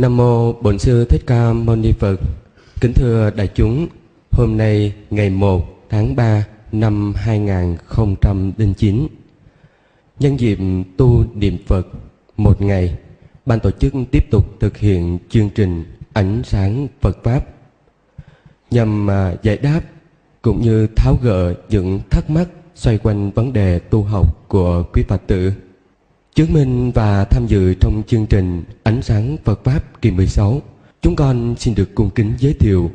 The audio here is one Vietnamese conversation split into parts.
Nam mô Bổn sư Thích Ca Mâu Ni Phật. Kính thưa đại chúng, hôm nay ngày 1 tháng 3 năm 2009. Nhân dịp tu niệm Phật một ngày, ban tổ chức tiếp tục thực hiện chương trình ánh sáng Phật pháp nhằm à, giải đáp cũng như tháo gỡ những thắc mắc xoay quanh vấn đề tu học của quý Phật tử. Chứng minh và tham dự trong chương trình Ánh sáng Phật Pháp kỳ 16, chúng con xin được cung kính giới thiệu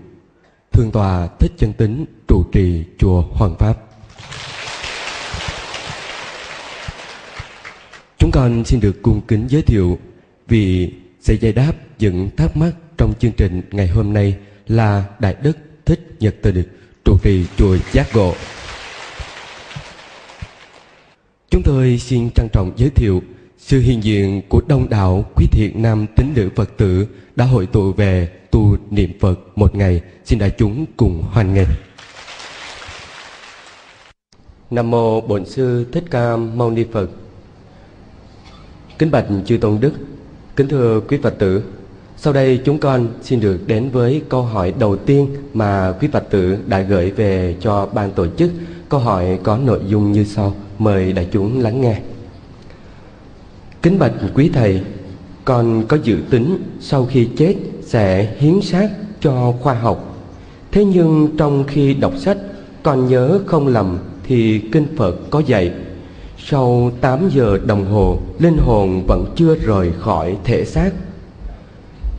Thượng tọa Thích Chân Tính trụ trì chùa Hoàng Pháp. Chúng con xin được cung kính giới thiệu vì sẽ giải đáp những thắc mắc trong chương trình ngày hôm nay là Đại Đức Thích Nhật Từ trụ trì chùa Giác Ngộ. Chúng tôi xin trân trọng giới thiệu sự hiện diện của đông đảo quý thiện nam tín nữ Phật tử đã hội tụ về tu niệm Phật một ngày. Xin đại chúng cùng hoan nghênh. Nam mô Bổn sư Thích Ca Mâu Ni Phật. Kính bạch chư tôn đức, kính thưa quý Phật tử, sau đây chúng con xin được đến với câu hỏi đầu tiên mà quý Phật tử đã gửi về cho ban tổ chức. Câu hỏi có nội dung như sau, mời đại chúng lắng nghe. Kính bạch quý thầy, con có dự tính sau khi chết sẽ hiến xác cho khoa học. Thế nhưng trong khi đọc sách, con nhớ không lầm thì kinh Phật có dạy sau 8 giờ đồng hồ, linh hồn vẫn chưa rời khỏi thể xác.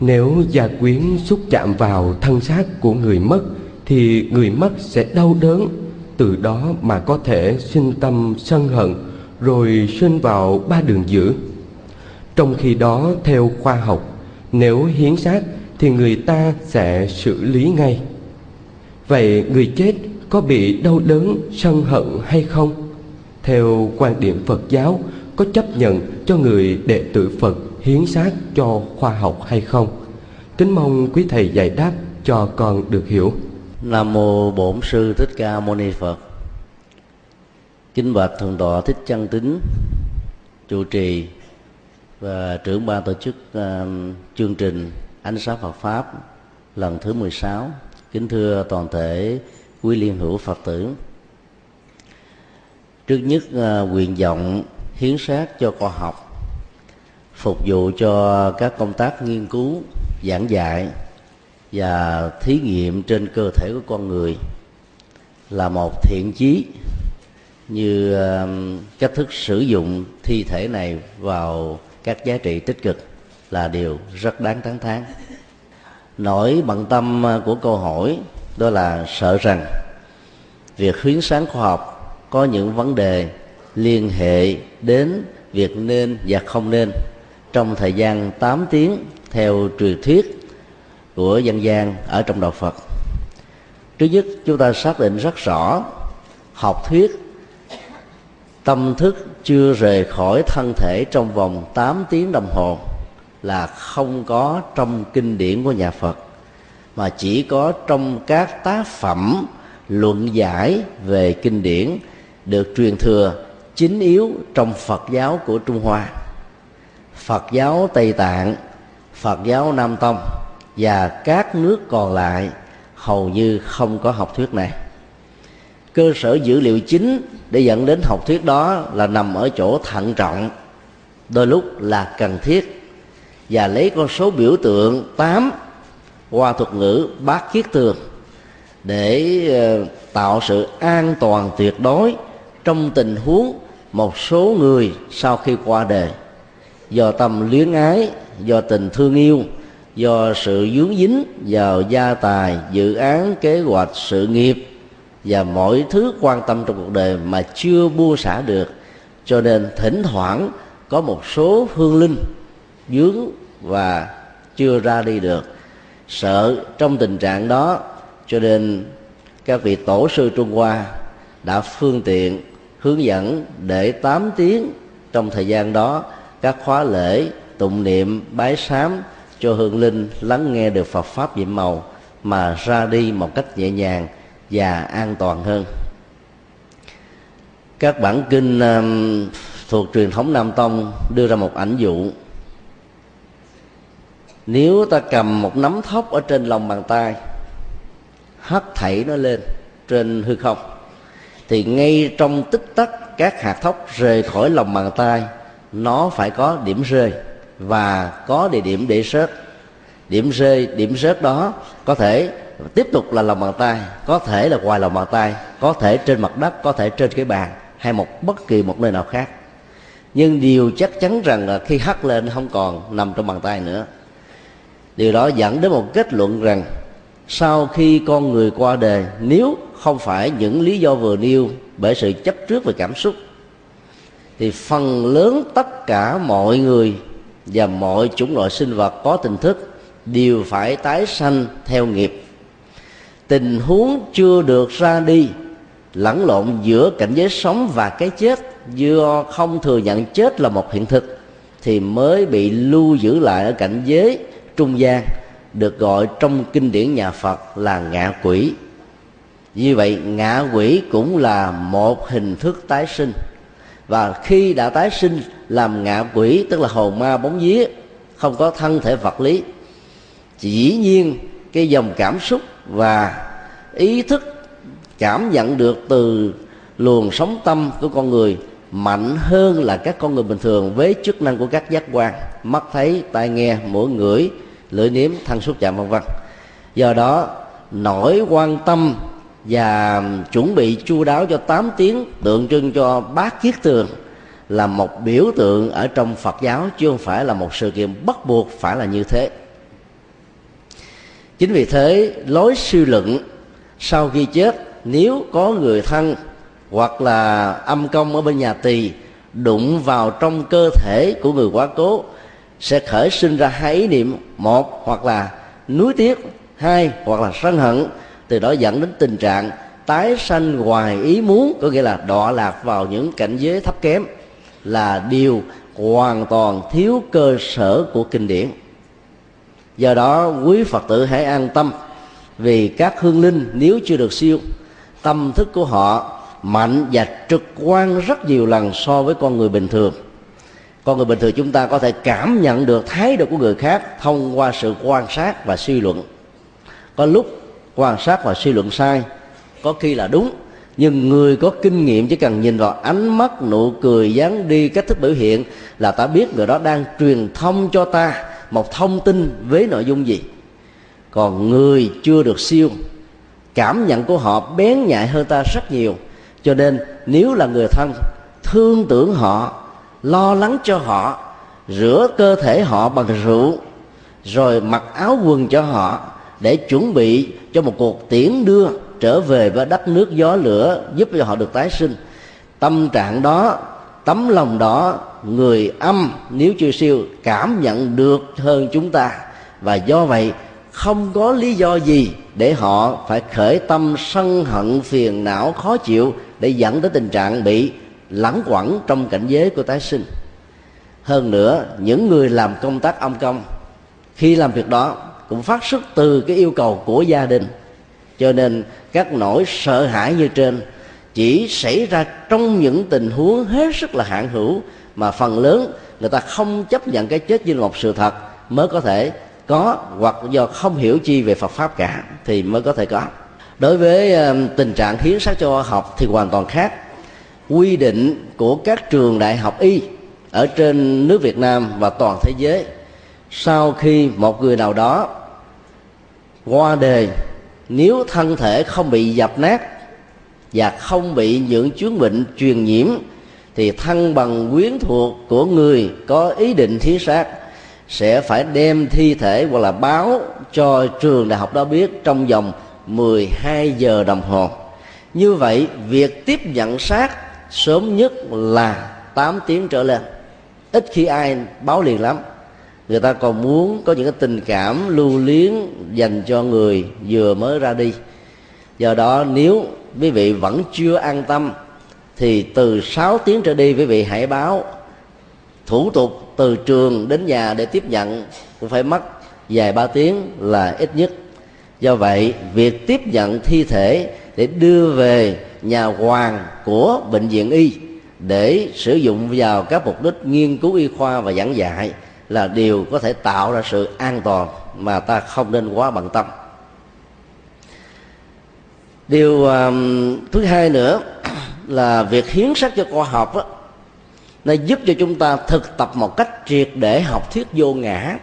Nếu gia quyến xúc chạm vào thân xác của người mất Thì người mất sẽ đau đớn. Từ đó mà có thể sinh tâm sân hận Rồi sinh vào ba đường dữ. Trong khi đó, theo khoa học, Nếu hiến xác thì người ta sẽ xử lý ngay. Vậy người chết có bị đau đớn, sân hận hay không? Theo quan điểm Phật giáo, Có chấp nhận cho người đệ tử Phật hiến xác cho khoa học hay không? Kính mong quý thầy giải đáp cho con được hiểu. Nam mô bổn sư thích ca mâu ni phật. Kính bạch thượng tọa thích chân tính chủ trì và trưởng ban tổ chức uh, chương trình ánh sáng Phật pháp lần thứ 16 kính thưa toàn thể quý liên hữu Phật tử. Trước nhất uh, nguyện vọng hiến sát cho khoa học phục vụ cho các công tác nghiên cứu giảng dạy và thí nghiệm trên cơ thể của con người là một thiện chí như ờ, cách thức sử dụng thi thể này vào các giá trị tích cực là điều rất đáng tán thán nỗi bận tâm à, của câu hỏi đó là sợ rằng việc khuyến sáng khoa học có những vấn đề liên hệ đến việc nên và không nên trong thời gian 8 tiếng theo truyền thuyết của dân gian ở trong đạo Phật. Thứ nhất, chúng ta xác định rất rõ học thuyết tâm thức chưa rời khỏi thân thể trong vòng 8 tiếng đồng hồ là không có trong kinh điển của nhà Phật, mà chỉ có trong các tác phẩm luận giải về kinh điển được truyền thừa chính yếu trong Phật giáo của Trung Hoa. Phật giáo tây tạng, phật giáo nam tông và các nước còn lại hầu như không có học thuyết này cơ sở dữ liệu chính để dẫn đến học thuyết đó là nằm ở chỗ thận trọng, đôi lúc là cần thiết. Và lấy con số biểu tượng 8 qua thuật ngữ bát kiết tường để ờ, tạo sự an toàn tuyệt đối trong tình huống một số người sau khi qua đời. Do tâm luyến ái, do tình thương yêu, do sự dướng dính vào gia tài, dự án, kế hoạch, sự nghiệp và mọi thứ quan tâm trong cuộc đời mà chưa buông xả được. Cho nên thỉnh thoảng có một số hương linh, dướng và chưa ra đi được. Sợ trong tình trạng đó, cho nên các vị tổ sư trung hoa đã phương tiện hướng dẫn để 8 tiếng trong thời gian đó các khóa lễ, tụng niệm, bái sám cho hương linh lắng nghe được Phật pháp nhiệm màu mà ra đi một cách nhẹ nhàng và an toàn hơn. Các bản kinh um, thuộc truyền thống Nam Tông đưa ra một ảnh dụ. Nếu ta cầm một nắm thóc ở trên lòng bàn tay hất thảy nó lên trên hư không, thì ngay trong tích tắc các hạt thóc rời khỏi lòng bàn tay, nó phải có điểm rơi và có địa điểm để rớt. Điểm rơi, điểm rớt đó có thể tiếp tục là lòng bàn tay, có thể là ngoài lòng bàn tay, có thể trên mặt đất, có thể trên cái bàn, hay một bất kỳ một nơi nào khác. Nhưng điều chắc chắn rằng là khi hắt lên không còn nằm trong bàn tay nữa. Điều đó dẫn đến một kết luận rằng sau khi con người qua đời, nếu không phải những lý do vừa nêu bởi sự chấp trước về cảm xúc, thì phần lớn tất cả mọi người và mọi chủng loại sinh vật có tình thức đều phải tái sanh theo nghiệp tình huống chưa được ra đi, lẫn lộn giữa cảnh giới sống và cái chết, do không thừa nhận chết là một hiện thực, thì mới bị lưu giữ lại ở cảnh giới trung gian, được gọi trong kinh điển nhà Phật là ngạ quỷ. Như vậy, ngạ quỷ cũng là một hình thức tái sinh. Và khi đã tái sinh, làm ngạ quỷ, tức là hồn ma bóng vía, không có thân thể vật lý, chỉ nhiên cái dòng cảm xúc và ý thức cảm nhận được từ luồng sống tâm của con người mạnh hơn là các con người bình thường với chức năng của các giác quan. Mắt thấy, tai nghe, mũi, ngửi, lưỡi nếm, thân xúc chạm vân vân. Do đó, nỗi quan tâm và chuẩn bị chu đáo cho 8 tiếng tượng trưng cho bát kiết tường là một biểu tượng ở trong Phật giáo, chứ không phải là một sự kiện bắt buộc phải là như thế chính vì thế, lối suy luận sau khi chết nếu có người thân hoặc là âm công ở bên nhà tỳ đụng vào trong cơ thể của người quá cố, sẽ khởi sinh ra hai ý niệm, một hoặc là nuối tiếc, hai hoặc là sân hận, từ đó dẫn đến tình trạng tái sanh ngoài ý muốn, có nghĩa là đọa lạc vào những cảnh giới thấp kém, là điều hoàn toàn thiếu cơ sở của kinh điển do đó, quý phật tử hãy an tâm, vì các hương linh nếu chưa được siêu, tâm thức của họ mạnh và trực quan rất nhiều lần so với con người bình thường. Con người bình thường chúng ta có thể cảm nhận được thái độ của người khác thông qua sự quan sát và suy luận. Có lúc quan sát và suy luận sai, có khi là đúng, nhưng người có kinh nghiệm chỉ cần nhìn vào ánh mắt, nụ cười, dáng đi, cách thức biểu hiện là ta biết người đó đang truyền thông cho ta một thông tin với nội dung gì? Còn người chưa được siêu, cảm nhận của họ bén nhạy hơn ta rất nhiều. Cho nên, nếu là người thân, thương tưởng họ, lo lắng cho họ, rửa cơ thể họ bằng rượu, rồi mặc áo quần cho họ để chuẩn bị cho một cuộc tiễn đưa trở về với đất nước gió lửa giúp cho họ được tái sinh, tâm trạng đó, tấm lòng đó người âm nếu chưa siêu cảm nhận được hơn chúng ta. Và do vậy, không có lý do gì để họ phải khởi tâm sân hận phiền não khó chịu để dẫn tới tình trạng bị lẳng quẩn trong cảnh giới của tái sinh. Hơn nữa, những người làm công tác âm công, khi làm việc đó cũng phát xuất từ cái yêu cầu của gia đình. Cho nên các nỗi sợ hãi như trên chỉ xảy ra trong những tình huống hết sức là hạn hữu mà phần lớn người ta không chấp nhận cái chết như là một sự thật mới có thể có, hoặc do không hiểu chi về Phật pháp cả, thì mới có thể có. Đối với tình trạng hiến xác cho học thì hoàn toàn khác. Quy định của các trường đại học y ở trên nước Việt Nam và toàn thế giới, sau khi một người nào đó qua đời, nếu thân thể không bị dập nát và không bị những chứng bệnh truyền nhiễm thì thân bằng quyến thuộc của người có ý định thí sát sẽ phải đem thi thể hoặc là báo cho trường đại học đó biết trong vòng 12 giờ đồng hồ. Như vậy, việc tiếp nhận xác sớm nhất là 8 tiếng trở lên. Ít khi ai báo liền lắm. Người ta còn muốn có những cái tình cảm lưu luyến dành cho người vừa mới ra đi. Do đó nếu quý vị vẫn chưa an tâm thì từ 6 tiếng trở đi quý vị hãy báo thủ tục từ trường đến nhà để tiếp nhận cũng phải mất vài ba tiếng là ít nhất. Do vậy việc tiếp nhận thi thể để đưa về nhà hoàng của bệnh viện y để sử dụng vào các mục đích nghiên cứu y khoa và giảng dạy là điều có thể tạo ra sự an toàn mà ta không nên quá bận tâm. Điều um, thứ hai nữa là việc hiến sách cho khoa học đó, nó giúp cho chúng ta thực tập một cách triệt để học thuyết vô ngã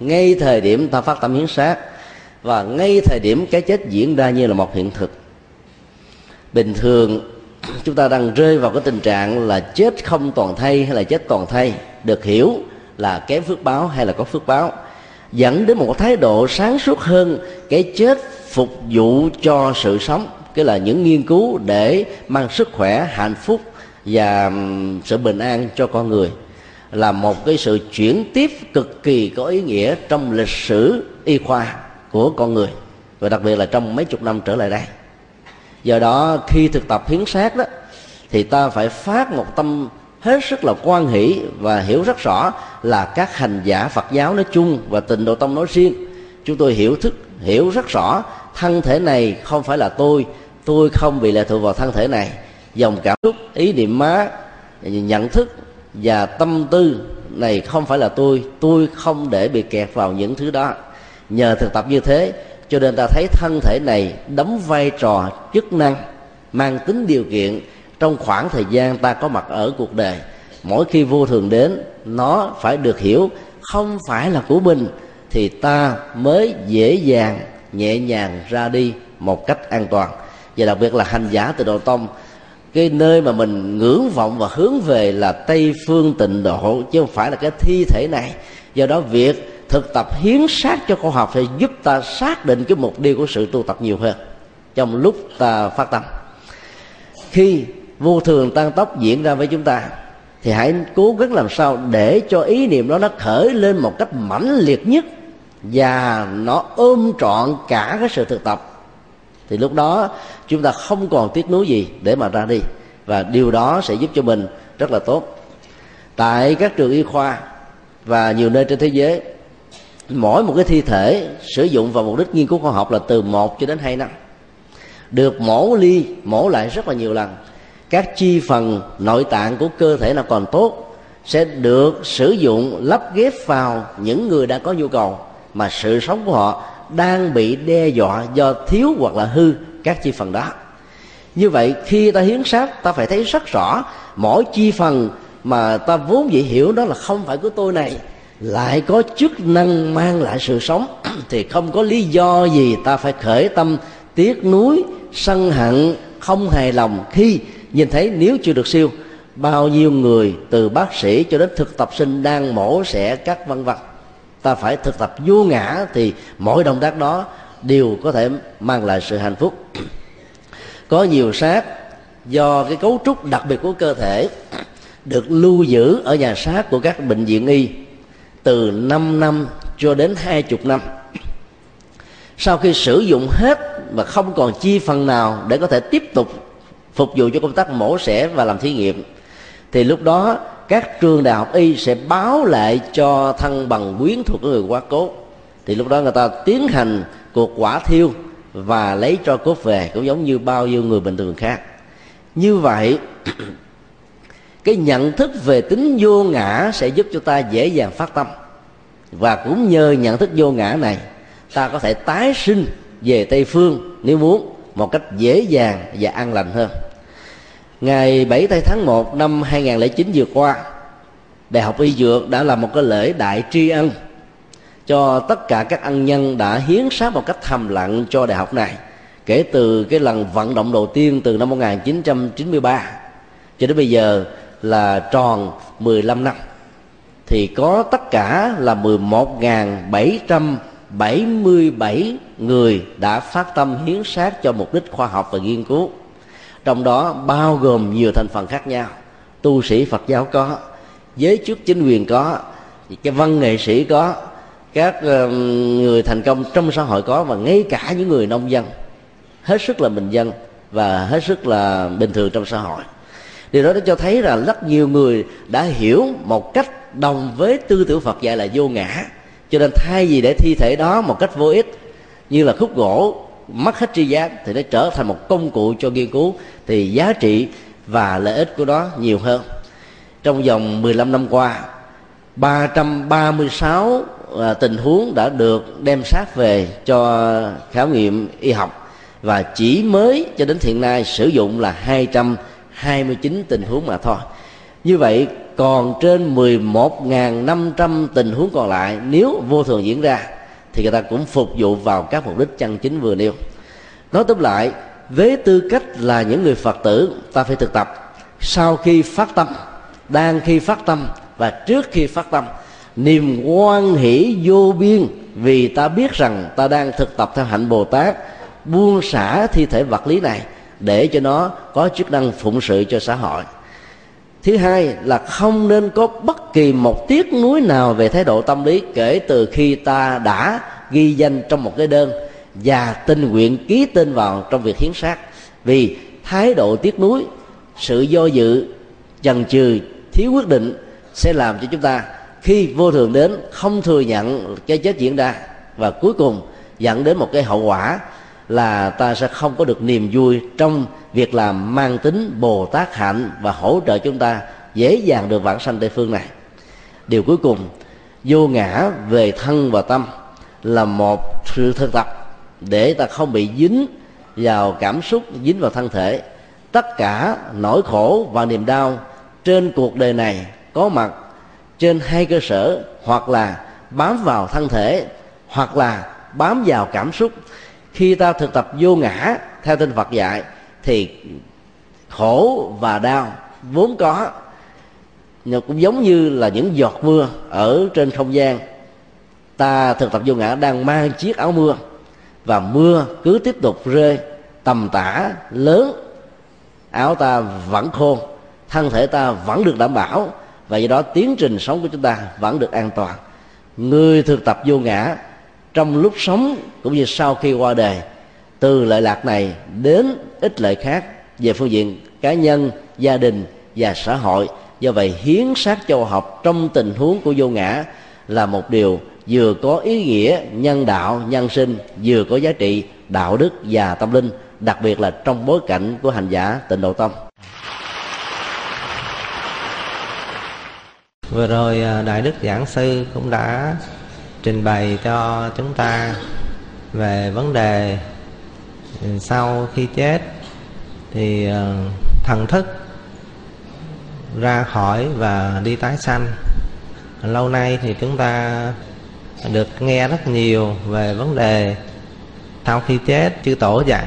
ngay thời điểm ta phát tâm hiến sát và ngay thời điểm cái chết diễn ra như là một hiện thực. Bình thường chúng ta đang rơi vào cái tình trạng là chết không toàn thay hay là chết toàn thay được hiểu là kém phước báo hay là có phước báo dẫn đến một thái độ sáng suốt hơn cái chết phục vụ cho sự sống cái là những nghiên cứu để mang sức khỏe, hạnh phúc và sự bình an cho con người là một cái sự chuyển tiếp cực kỳ có ý nghĩa trong lịch sử y khoa của con người và đặc biệt là trong mấy chục năm trở lại đây. Do đó, khi thực tập hiến sát đó, thì ta phải phát một tâm hết sức là quan hỷ và hiểu rất rõ là các hành giả Phật giáo nói chung và tịnh độ tông nói riêng. Chúng tôi hiểu thức, hiểu rất rõ thân thể này không phải là tôi tôi không bị lệ thuộc vào thân thể này. Dòng cảm xúc, ý niệm má, nhận thức và tâm tư này không phải là tôi. Tôi không để bị kẹt vào những thứ đó. Nhờ thực tập như thế, cho nên ta thấy thân thể này đóng vai trò, chức năng, mang tính điều kiện trong khoảng thời gian ta có mặt ở cuộc đời. Mỗi khi vô thường đến, nó phải được hiểu, không phải là của mình, thì ta mới dễ dàng, nhẹ nhàng ra đi một cách an toàn và đặc biệt là hành giả từ độ tông. Cái nơi mà mình ngưỡng vọng và hướng về là tây phương tịnh độ, chứ không phải là cái thi thể này. Do đó việc thực tập hiến sát cho khoa học sẽ giúp ta xác định cái mục tiêu của sự tu tập nhiều hơn trong lúc ta phát tâm. Khi vô thường tăng tốc diễn ra với chúng ta, thì hãy cố gắng làm sao để cho ý niệm đó nó khởi lên một cách mãnh liệt nhất. Và nó ôm trọn cả cái sự thực tập thì lúc đó chúng ta không còn tiếc nuối gì để mà ra đi. Và điều đó sẽ giúp cho mình rất là tốt. Tại các trường y khoa và nhiều nơi trên thế giới, mỗi một cái thi thể sử dụng vào mục đích nghiên cứu khoa học là từ 1 cho đến 2 năm. Được mổ ly, mổ lại rất là nhiều lần. Các chi phần nội tạng của cơ thể nào còn tốt sẽ được sử dụng lắp ghép vào những người đã có nhu cầu mà sự sống của họ đang bị đe dọa do thiếu hoặc là hư các chi phần đó như vậy, khi ta hiến sát ta phải thấy rất rõ mỗi chi phần mà ta vốn dĩ hiểu đó là không phải của tôi này, lại có chức năng mang lại sự sống thì không có lý do gì ta phải khởi tâm tiếc nuối, sân hận, không hài lòng khi nhìn thấy nếu chưa được siêu, bao nhiêu người từ bác sĩ cho đến thực tập sinh đang mổ xẻ các vân vật ta phải thực tập vô ngã thì mỗi động tác đó đều có thể mang lại sự hạnh phúc. Có nhiều xác do cái cấu trúc đặc biệt của cơ thể được lưu giữ ở nhà xác của các bệnh viện y từ 5 năm cho đến hai chục năm. Sau khi sử dụng hết và không còn chi phần nào để có thể tiếp tục phục vụ cho công tác mổ xẻ và làm thí nghiệm, thì lúc đó các trường đại học y sẽ báo lại cho thân bằng quyến thuộc của người quá cố. Thì lúc đó người ta tiến hành cuộc quả thiêu và lấy cho cốt về, cũng giống như bao nhiêu người bình thường khác. Như vậy, cái nhận thức về tính vô ngã sẽ giúp cho ta dễ dàng phát tâm. Và cũng nhờ nhận thức vô ngã này, ta có thể tái sinh về tây phương, nếu muốn, một cách dễ dàng và an lành hơn ngày 7 tây tháng 1 năm 2009 vừa qua, Đại học Y Dược đã làm một cái lễ đại tri ân cho tất cả các ân nhân đã hiến sát một cách thầm lặng cho đại học này kể từ cái lần vận động đầu tiên từ năm 1993 cho đến bây giờ là tròn 15 năm. Thì có tất cả là 11.777 người đã phát tâm hiến sát cho mục đích khoa học và nghiên cứu trong đó bao gồm nhiều thành phần khác nhau. Tu sĩ phật giáo có, giới chức chính quyền có, cái văn nghệ sĩ có, các ờ, người thành công trong xã hội có và ngay cả những người nông dân. Hết sức là bình dân và hết sức là bình thường trong xã hội. Điều đó đã cho thấy là rất nhiều người đã hiểu một cách đồng với tư tưởng phật dạy là vô ngã, cho nên thay vì để thi thể đó một cách vô ích, như là khúc gỗ mất hết tri giác thì nó trở thành một công cụ cho nghiên cứu, thì giá trị và lợi ích của nó nhiều hơn. Trong vòng 15 năm qua 336 à, tình huống đã được đem sát về cho khảo nghiệm y học và chỉ mới cho đến hiện nay sử dụng là 229 tình huống mà thôi. Như vậy, còn trên 11.500 tình huống còn lại, nếu vô thường diễn ra thì người ta cũng phục vụ vào các mục đích chân chính vừa nêu. Nói tóm lại, với tư cách là những người phật tử, ta phải thực tập. Sau khi phát tâm, đang khi phát tâm và trước khi phát tâm, niềm quan hỷ vô biên vì ta biết rằng ta đang thực tập theo hạnh bồ tát, buông xả thi thể vật lý này để cho nó có chức năng phụng sự cho xã hội thứ hai là không nên có bất kỳ một tiếc nuối nào về thái độ tâm lý kể từ khi ta đã ghi danh trong một cái đơn và tình nguyện ký tên vào trong việc hiến xác. Vì thái độ tiếc nuối, sự do dự, chần chừ, thiếu quyết định sẽ làm cho chúng ta khi vô thường đến không thừa nhận cái chết diễn ra. Và cuối cùng dẫn đến một cái hậu quả là ta sẽ không có được niềm vui trong việc làm mang tính bồ tát hạnh và hỗ trợ chúng ta dễ dàng được vãng sanh tây phương này. Điều cuối cùng, vô ngã về thân và tâm là một sự thực tập để ta không bị dính vào cảm xúc, dính vào thân thể. Tất cả nỗi khổ và niềm đau trên cuộc đời này có mặt trên hai cơ sở, hoặc là bám vào thân thể, hoặc là bám vào cảm xúc. Khi ta thực tập vô ngã theo tinh phật dạy thì khổ và đau vốn có, nhưng cũng giống như là những giọt mưa ở trên không gian. Ta thực tập vô ngã đang mang chiếc áo mưa và mưa cứ tiếp tục rơi, tầm tã lớn. Áo ta vẫn khô thân thể ta vẫn được đảm bảo và do đó tiến trình sống của chúng ta vẫn được an toàn. Người thực tập vô ngã trong lúc sống cũng như sau khi qua đời từ lợi lạc này đến ích lợi khác về phương diện cá nhân, gia đình và xã hội. Do vậy, hiến sát châu học trong tình huống của vô ngã là một điều vừa có ý nghĩa nhân đạo, nhân sinh, vừa có giá trị, đạo đức và tâm linh, đặc biệt là trong bối cảnh của hành giả tịnh độ tông. Vừa rồi à, đại đức giảng sư cũng đã trình bày cho chúng ta về vấn đề Ừ, sau khi chết thì ờ, thần thức ra khỏi và đi tái sanh. Lâu nay thì chúng ta được nghe rất nhiều về vấn đề sau khi chết chư tổ dặn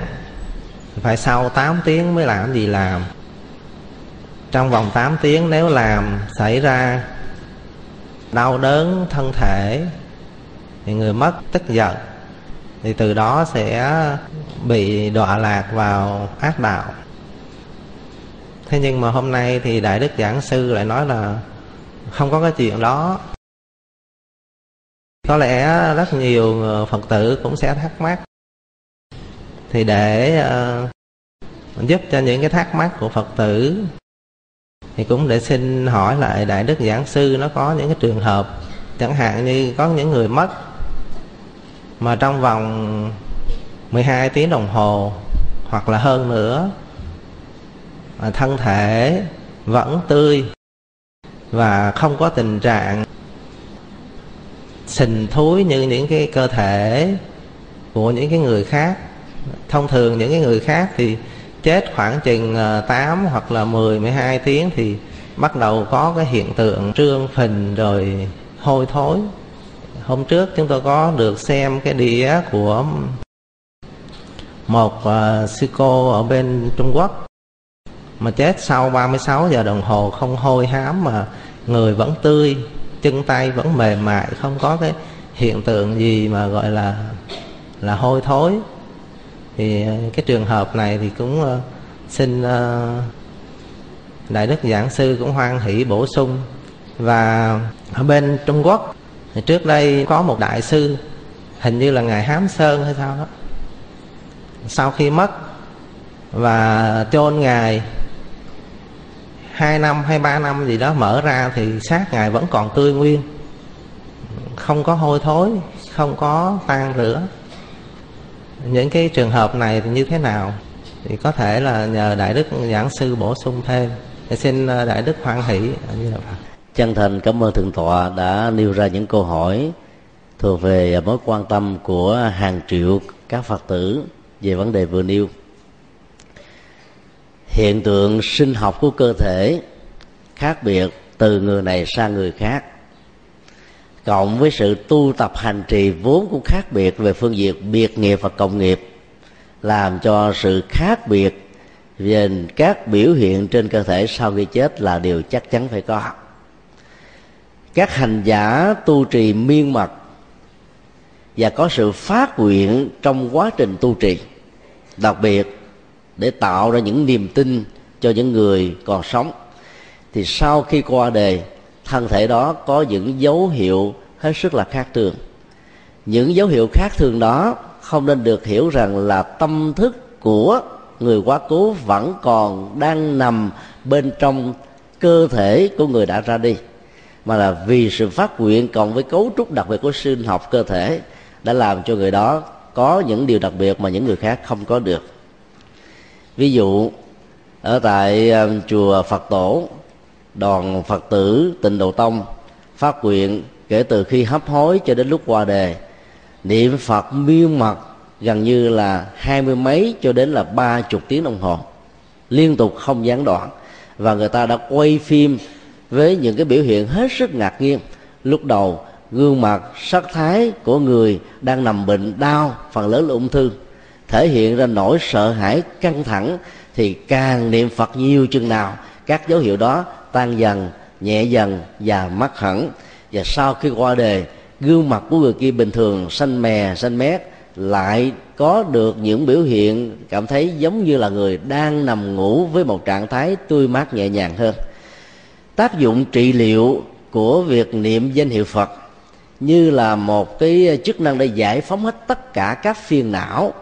phải sau 8 tiếng mới làm gì làm. Trong vòng 8 tiếng nếu làm xảy ra đau đớn thân thể thì người mất tức giận thì từ đó sẽ bị đọa lạc vào ác đạo. Thế nhưng mà hôm nay thì đại đức giảng sư lại nói là không có cái chuyện đó. Có lẽ rất nhiều phật tử cũng sẽ thắc mắc. Thì để uh, giúp cho những cái thắc mắc của phật tử thì cũng để xin hỏi lại đại đức giảng sư nó có những cái trường hợp chẳng hạn như có những người mất mà trong vòng 12 tiếng đồng hồ hoặc là hơn nữa mà thân thể vẫn tươi và không có tình trạng sình thúi như những cái cơ thể của những cái người khác. Thông thường những cái người khác thì chết khoảng chừng à, 8 hoặc là 10 12 tiếng thì bắt đầu có cái hiện tượng trương phình rồi hôi thối hôm trước chúng tôi có được xem cái đĩa của một uh, sư cô ở bên Trung Quốc. Mà chết sau 36 giờ đồng hồ không hôi hám mà người vẫn tươi chân tay vẫn mềm mại không có cái hiện tượng gì mà gọi là là hôi thối. Thì à, cái trường hợp này thì cũng uh, xin uh, đại đức giảng sư cũng hoan hỷ bổ sung. Và ở bên Trung Quốc thì trước đây có một đại sư, hình như là ngài Hám Sơn hay sao đó. Sau khi mất và chôn ngài hai năm hay ba năm gì đó mở ra thì xác ngài vẫn còn tươi nguyên. Không có hôi thối, không có tan rửa. Những cái trường hợp này thì như thế nào? Thì có thể là nhờ đại đức giảng sư bổ sung thêm. Thì xin ờ, đại đức hoan hỷ, như là chân thành cảm ơn thượng tọa đã nêu ra những câu hỏi thuộc về mối quan tâm của hàng triệu các phật tử về vấn đề vừa nêu. Hiện tượng sinh học của cơ thể khác biệt từ người này sang người khác, cộng với sự tu tập hành trì vốn cũng khác biệt về phương diện biệt nghiệp và cộng nghiệp, làm cho sự khác biệt về các biểu hiện trên cơ thể sau khi chết là điều chắc chắn phải có các hành giả tu trì miên mật và có sự phát nguyện trong quá trình tu trì. Đặc biệt, để tạo ra những niềm tin cho những người còn sống, thì sau khi qua đời, thân thể đó có những dấu hiệu hết sức là khác thường. Những dấu hiệu khác thường đó không nên được hiểu rằng là tâm thức của người quá cố vẫn còn đang nằm bên trong cơ thể của người đã ra đi mà là vì sự phát nguyện cộng với cấu trúc đặc biệt của sinh học cơ thể đã làm cho người đó có những điều đặc biệt mà những người khác không có được. Ví dụ, ở tại um, chùa phật tổ, đoàn phật tử tịnh độ tông phát nguyện kể từ khi hấp hối cho đến lúc qua đề niệm phật miên mật gần như là hai mươi mấy cho đến là ba chục tiếng đồng hồ, liên tục không gián đoạn và người ta đã quay phim với những cái biểu hiện hết sức ngạc nhiên. Lúc đầu, gương mặt, sắc thái của người đang nằm bệnh đau, phần lớn là ung thư. Thể hiện ra nỗi sợ hãi căng thẳng, thì càng niệm phật nhiều chừng nào, các dấu hiệu đó tan dần, nhẹ dần và mất hẳn. Và sau khi qua đề gương mặt của người kia bình thường, xanh mè, xanh mét, lại có được những biểu hiện cảm thấy giống như là người đang nằm ngủ với một trạng thái tươi mát nhẹ nhàng hơn tác dụng trị liệu của việc niệm danh hiệu phật như là một cái chức năng để giải phóng hết tất cả các phiền não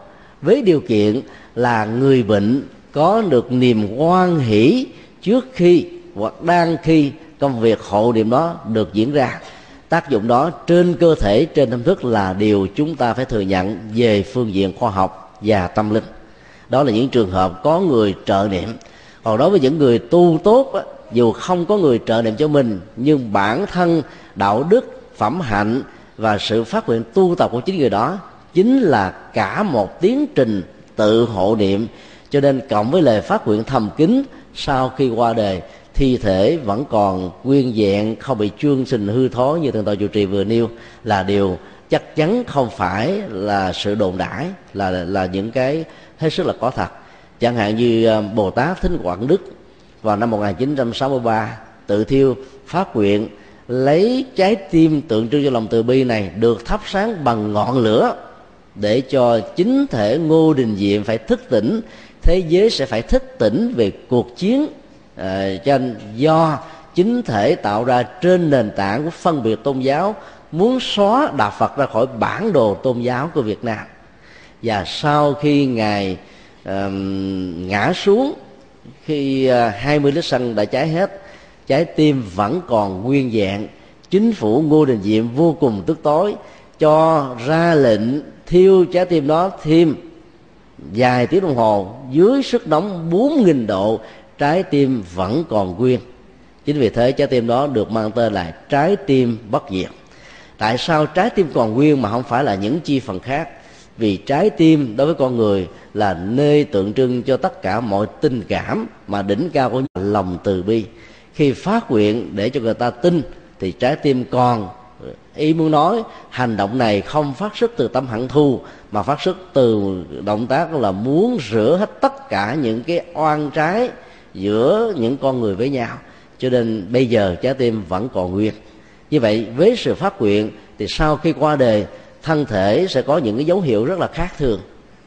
với điều kiện là người bệnh có được niềm hoan hỷ trước khi hoặc đang khi công việc hộ niệm đó được diễn ra. Tác dụng đó trên cơ thể, trên tâm thức là điều chúng ta phải thừa nhận về phương diện khoa học và tâm linh. Đó là những trường hợp có người trợ niệm. Còn đối với những người tu tốt dù không có người trợ niệm cho mình, nhưng bản thân, đạo đức, phẩm hạnh và sự phát nguyện tu tập của chính người đó chính là cả một tiến trình tự hộ niệm. Cho nên cộng với lời phát nguyện thầm kín, sau khi qua đời, thi thể vẫn còn nguyên vẹn, không bị chương sinh hư thối như thượng tọa chủ trì vừa nêu, là điều chắc chắn không phải là sự đồn đãi, là là những cái hết sức là có thật. Chẳng hạn như à, Bồ Tát Thính Quảng Đức vào năm 1963 tự thiêu phát nguyện lấy trái tim tượng trưng cho lòng từ bi này được thắp sáng bằng ngọn lửa để cho chính thể ngô đình diệm phải thức tỉnh thế giới sẽ phải thức tỉnh về cuộc chiến uh, do chính thể tạo ra trên nền tảng của phân biệt tôn giáo muốn xóa đạo phật ra khỏi bản đồ tôn giáo của việt nam. Và sau khi ngài uh, ngã xuống khi à, 20 lít xăng đã cháy hết, trái tim vẫn còn nguyên vẹn chính phủ ngô đình diệm vô cùng tức tối, cho ra lệnh thiêu trái tim đó thêm vài tiếng đồng hồ. Dưới sức nóng 4.000 độ, trái tim vẫn còn nguyên. Chính vì thế, trái tim đó được mang tên là trái tim bất diệt. Tại sao trái tim còn nguyên mà không phải là những chi phần khác? Vì trái tim đối với con người là nơi tượng trưng cho tất cả mọi tình cảm mà đỉnh cao của lòng từ bi. Khi phát nguyện để cho người ta tin, thì trái tim còn, ý muốn nói, hành động này không phát xuất từ tâm hận thù, mà phát xuất từ động tác là muốn rửa hết tất cả những cái oan trái giữa những con người với nhau. Cho nên bây giờ trái tim vẫn còn nguyên. Như vậy, với sự phát nguyện, thì sau khi qua đời thân thể sẽ có những cái dấu hiệu rất là khác thường.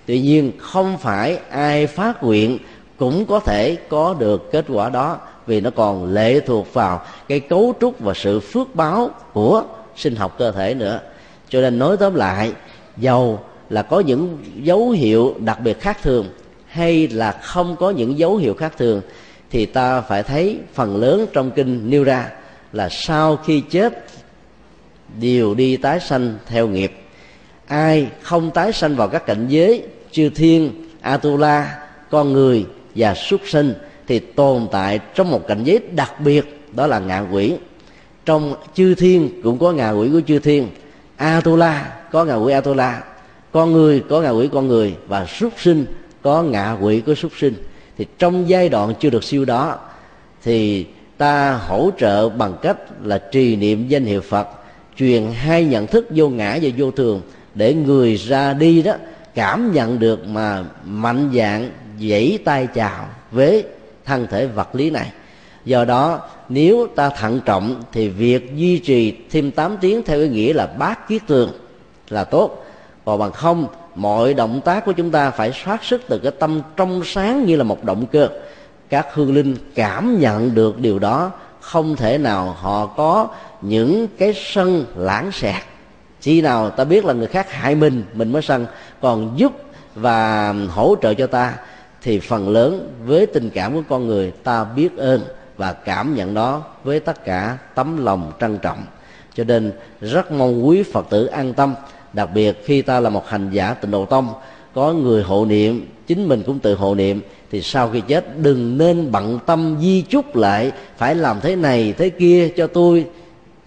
Tuy nhiên, không phải ai phát nguyện cũng có thể có được kết quả đó, vì nó còn lệ thuộc vào cái cấu trúc và sự phước báo của sinh học cơ thể nữa. Cho nên nói tóm lại, dầu là có những dấu hiệu đặc biệt khác thường hay là không có những dấu hiệu khác thường, thì ta phải thấy phần lớn trong kinh nêu ra là sau khi chết, đều đi tái sanh theo nghiệp ai không tái sanh vào các cảnh giới chư thiên, atula, con người và súc sinh thì tồn tại trong một cảnh giới đặc biệt, đó là ngạ quỷ. Trong chư thiên cũng có ngạ quỷ của chư thiên. Atula có ngạ quỷ atula, con người có ngạ quỷ con người và súc sinh có ngạ quỷ của súc sinh. Thì trong giai đoạn chưa được siêu đó thì ta hỗ trợ bằng cách là trì niệm danh hiệu phật, truyền hai nhận thức vô ngã và vô thường để người ra đi đó, cảm nhận được mà mạnh dạng dãy tay chào với thân thể vật lý này. Do đó, nếu ta thận trọng thì việc duy trì thêm 8 tiếng theo ý nghĩa là bát kiết tường là tốt. Còn bằng không, mọi động tác của chúng ta phải phát xuất từ cái tâm trong sáng như là một động cơ. Các hương linh cảm nhận được điều đó, không thể nào họ có những cái sân lãng xẹt khi nào ta biết là người khác hại mình mình mới sân còn giúp và hỗ trợ cho ta thì phần lớn với tình cảm của con người ta biết ơn và cảm nhận đó với tất cả tấm lòng trân trọng. Cho nên rất mong quý phật tử an tâm, đặc biệt khi ta là một hành giả tịnh độ tông, có người hộ niệm, chính mình cũng tự hộ niệm, thì sau khi chết đừng nên bận tâm di chúc lại, phải làm thế này thế kia cho tôi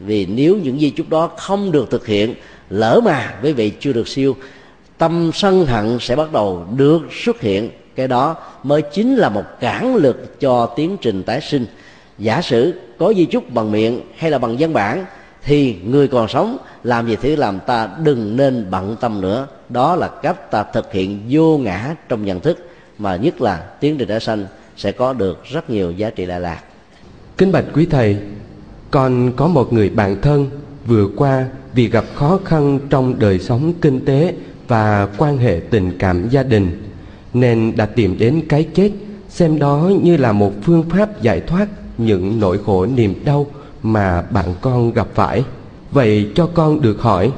vì nếu những di chúc đó không được thực hiện, lỡ mà quý vị chưa được siêu, tâm sân hận sẽ bắt đầu được xuất hiện. Cái đó mới chính là một cản lực cho tiến trình tái sinh. Giả sử có di chúc bằng miệng hay là bằng văn bản, thì người còn sống làm gì thứ làm ta đừng nên bận tâm nữa. Đó là cách ta thực hiện vô ngã trong nhận thức, mà nhất là tiến trình tái sanh sẽ có được rất nhiều giá trị đại lạc kính bạch quý thầy con có một người bạn thân vừa qua vì gặp khó khăn trong đời sống kinh tế và quan hệ tình cảm gia đình, nên đã tìm đến cái chết, xem đó như là một phương pháp giải thoát những nỗi khổ niềm đau mà bạn con gặp phải. Vậy cho con được hỏi,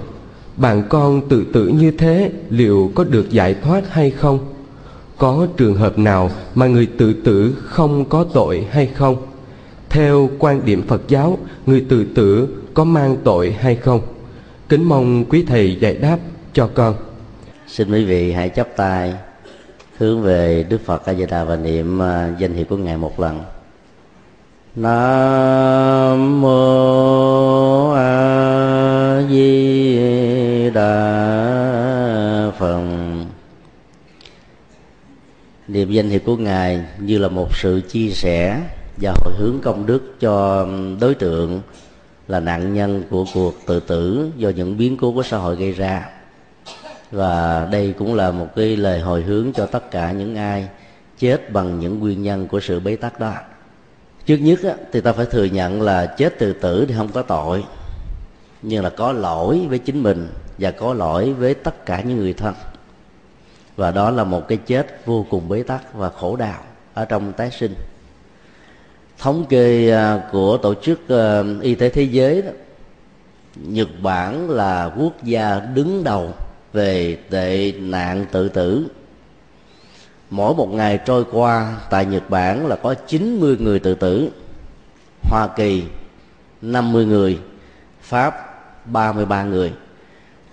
bạn con tự tử như thế liệu có được giải thoát hay không? Có trường hợp nào mà người tự tử không có tội hay không? Theo quan điểm phật giáo, người tự tử có mang tội hay không? Kính mong quý thầy giải đáp cho con. Xin quý vị hãy chắp tay, hướng về đức phật a di đà và niệm à, danh hiệu của ngài một lần. Nam mô a di đà phật. Niệm danh hiệu của ngài như là một sự chia sẻ và hồi hướng công đức cho đối tượng là nạn nhân của cuộc tự tử do những biến cố của xã hội gây ra. Và đây cũng là một cái lời hồi hướng cho tất cả những ai chết bằng những nguyên nhân của sự bế tắc đó. Trước nhất thì ta phải thừa nhận là chết tự tử thì không có tội, nhưng là có lỗi với chính mình và có lỗi với tất cả những người thân. Và đó là một cái chết vô cùng bế tắc và khổ đau ở trong tái sinh thống kê à, của tổ chức à, y tế thế giới đó, nhật bản là quốc gia đứng đầu về tệ nạn tự tử. Mỗi một ngày trôi qua, tại Nhật Bản là có 90 người tự tử, Hoa Kỳ 50 người, Pháp 33 người.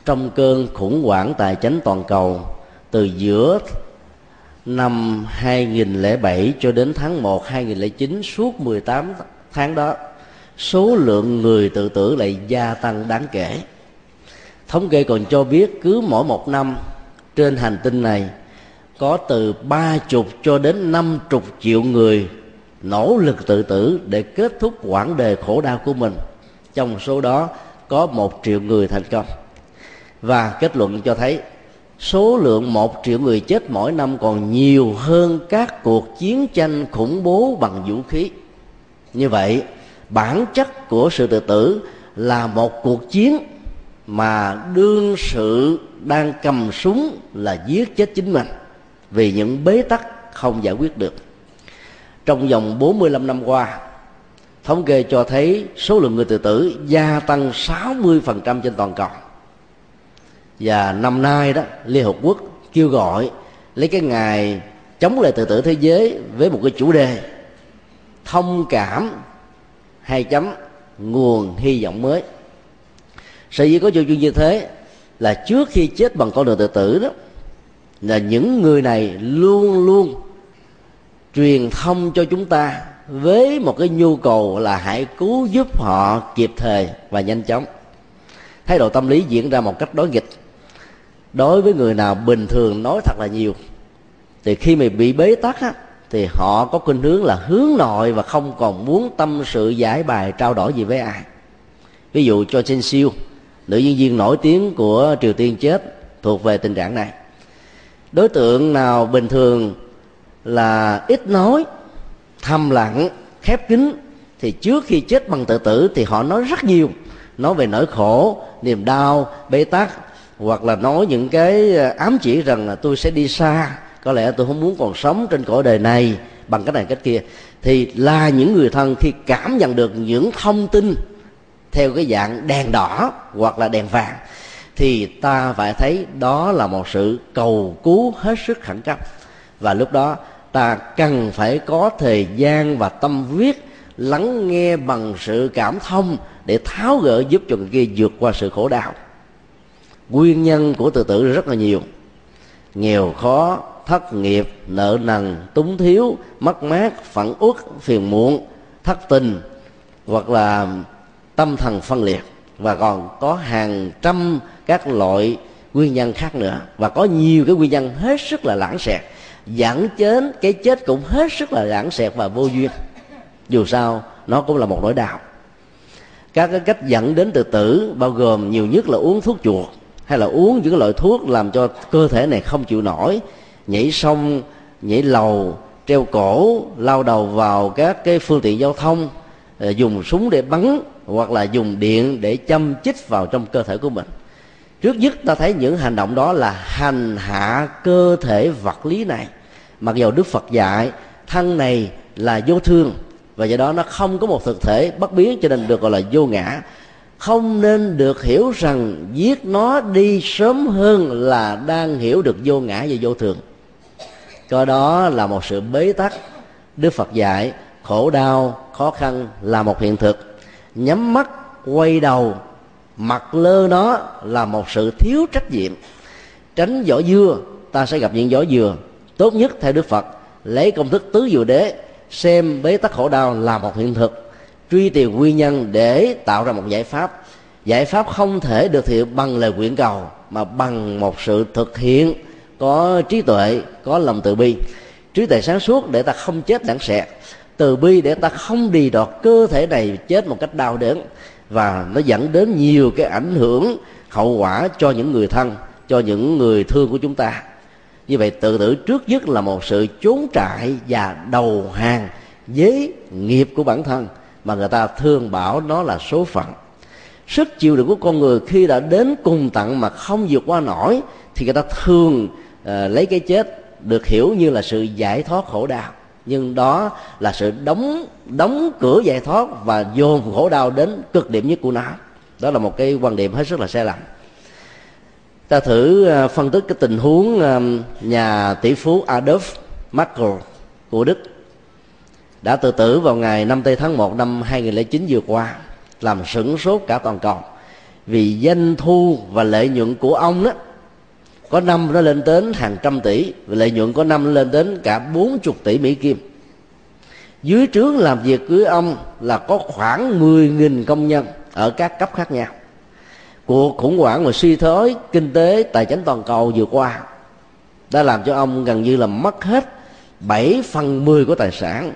Trong cơn khủng hoảng tài chính toàn cầu, từ giữa năm 2007 cho đến tháng 1 2009 suốt 18 tháng đó, số lượng người tự tử lại gia tăng đáng kể. Thống kê còn cho biết cứ mỗi một năm, trên hành tinh này, có từ ba chục cho đến năm chục triệu người nỗ lực tự tử để kết thúc quãng đời khổ đau của mình. Trong số đó, có một triệu người thành công. Và kết luận cho thấy số lượng một triệu người chết mỗi năm còn nhiều hơn các cuộc chiến tranh khủng bố bằng vũ khí. Như vậy, bản chất của sự tự tử là một cuộc chiến mà đương sự đang cầm súng là giết chết chính mình vì những bế tắc không giải quyết được. Trong vòng 45 năm qua, thống kê cho thấy số lượng người tự tử gia tăng 60% trên toàn cầu và năm nay đó, Liên Hợp Quốc kêu gọi lấy cái ngày chống lại tự tử thế giới với một cái chủ đề thông cảm hai chấm nguồn hy vọng mới. Sở dĩ có chủ trương như thế là trước khi chết bằng con đường tự tử đó, là những người này luôn luôn truyền thông cho chúng ta với một cái nhu cầu là hãy cứu giúp họ kịp thời và nhanh chóng. Thái độ tâm lý diễn ra một cách đối nghịch đối với người nào bình thường nói thật là nhiều thì khi mà bị bế tắc á, thì họ có khuynh hướng là hướng nội và không còn muốn tâm sự giải bài trao đổi gì với ai. Ví dụ cho Chen Siêu nữ diễn viên nổi tiếng của Triều Tiên chết thuộc về tình trạng này. Đối tượng nào bình thường là ít nói thầm lặng khép kín thì trước khi chết bằng tự tử thì họ nói rất nhiều. Nói về nỗi khổ niềm đau bế tắc hoặc là nói những cái ờ, ám chỉ rằng là tôi sẽ đi xa, có lẽ tôi không muốn còn sống trên cõi đời này bằng cái này cách kia, thì là những người thân khi cảm nhận được những thông tin theo cái dạng đèn đỏ hoặc là đèn vàng, thì ta phải thấy đó là một sự cầu cứu hết sức khẩn cấp. Và lúc đó, ta cần phải có thời gian và tâm huyết lắng nghe bằng sự cảm thông để tháo gỡ giúp cho người kia vượt qua sự khổ đau nguyên nhân của tự tử rất là nhiều. Nghèo khó, thất nghiệp, nợ nần, túng thiếu, mất mát phẫn uất, phiền muộn, thất tình, hoặc là tâm thần phân liệt. Và còn có hàng trăm các loại nguyên nhân khác nữa. Và có nhiều cái nguyên nhân hết sức là lãng xẹt. Dẫn đến cái chết cũng hết sức là lãng xẹt và vô duyên. Dù sao, nó cũng là một nỗi đau. Các cái cách dẫn đến tự tử bao gồm nhiều nhất là uống thuốc chuột hay là uống những loại thuốc làm cho cơ thể này không chịu nổi, nhảy sông, nhảy lầu, treo cổ, lao đầu vào các cái phương tiện giao thông ờ, dùng súng để bắn hoặc là dùng điện để châm chích vào trong cơ thể của mình. Trước nhất ta thấy những hành động đó là hành hạ cơ thể vật lý này. Mặc dầu đức phật dạy, thân này là vô thương và do đó nó không có một thực thể bất biến cho nên được gọi là vô ngã không nên được hiểu rằng giết nó đi sớm hơn là đang hiểu được vô ngã và vô thường. Coi đó là một sự bế tắc. Đức phật dạy, khổ đau, khó khăn là một hiện thực. Nhắm mắt, quay đầu mặt lơ nó là một sự thiếu trách nhiệm. Tránh vỏ dưa, ta sẽ gặp những vỏ dừa. Tốt nhất, theo đức phật, lấy công thức tứ dừa đế, xem bế tắc khổ đau là một hiện thực truy tìm nguyên nhân để tạo ra một giải pháp. Giải pháp không thể được thực hiện bằng lời nguyện cầu, mà bằng một sự thực hiện có trí tuệ, có lòng từ bi. Trí tuệ sáng suốt để ta không chết đẳng sẹt từ bi để ta không đi đọt cơ thể này chết một cách đau đớn. Và nó dẫn đến nhiều cái ảnh hưởng, hậu quả cho những người thân, cho những người thương của chúng ta. Như vậy tự tử trước nhất là một sự trốn trại và đầu hàng với nghiệp của bản thân mà người ta thường bảo nó là số phận. Sức chịu đựng của con người khi đã đến cùng tận mà không vượt qua nổi thì người ta thường uh, lấy cái chết được hiểu như là sự giải thoát khổ đau. Nhưng đó là sự đóng đóng cửa giải thoát và dồn khổ đau đến cực điểm nhất của nó. Đó là một cái quan điểm hết sức là sai lầm. Ta thử ờ, phân tích cái tình huống nhà tỷ phú Adolf Merkel của Đức đã tự tử vào ngày 5 tây tháng 1 năm 2009 vừa qua, làm sửng sốt cả toàn cầu. Vì doanh thu và lợi nhuận của ông đó, có năm nó lên đến hàng trăm tỷ và lợi nhuận có năm lên đến cả bốn chục tỷ mỹ kim. Dưới trướng làm việc cưới ông là có khoảng 10.000 công nhân ở các cấp khác nhau. Cuộc khủng hoảng và suy thoái kinh tế, tài chính toàn cầu vừa qua đã làm cho ông gần như là mất hết 7 phần 10 của tài sản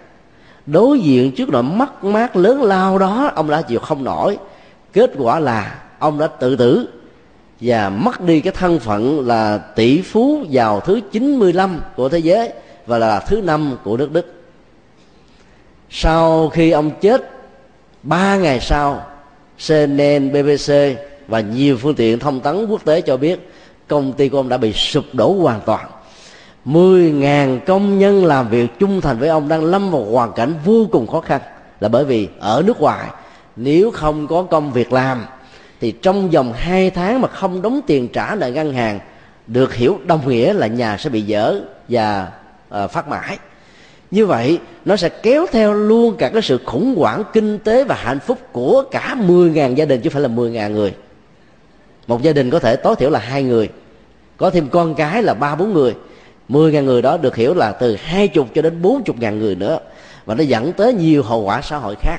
đối diện trước nỗi mất mát lớn lao đó ông đã chịu không nổi kết quả là ông đã tự tử và mất đi cái thân phận là tỷ phú giàu thứ 95 của thế giới và là thứ năm của nước Đức. Sau khi ông chết, ba ngày sau, CNN, BBC và nhiều phương tiện thông tấn quốc tế cho biết công ty của ông đã bị sụp đổ hoàn toàn. 10.000 công nhân làm việc trung thành với ông đang lâm vào hoàn cảnh vô cùng khó khăn. Là bởi vì ở nước ngoài nếu không có công việc làm thì trong vòng 2 tháng mà không đóng tiền trả nợ ngân hàng được hiểu đồng nghĩa là nhà sẽ bị dở và uh, phát mãi. Như vậy nó sẽ kéo theo luôn cả cái sự khủng hoảng kinh tế và hạnh phúc của cả 10.000 gia đình chứ phải là 10.000 người. Một gia đình có thể tối thiểu là hai người có thêm con cái là ba bốn người. 10.000 người đó được hiểu là từ hai chục cho đến bốn chục ngàn người nữa. Và nó dẫn tới nhiều hậu quả xã hội khác.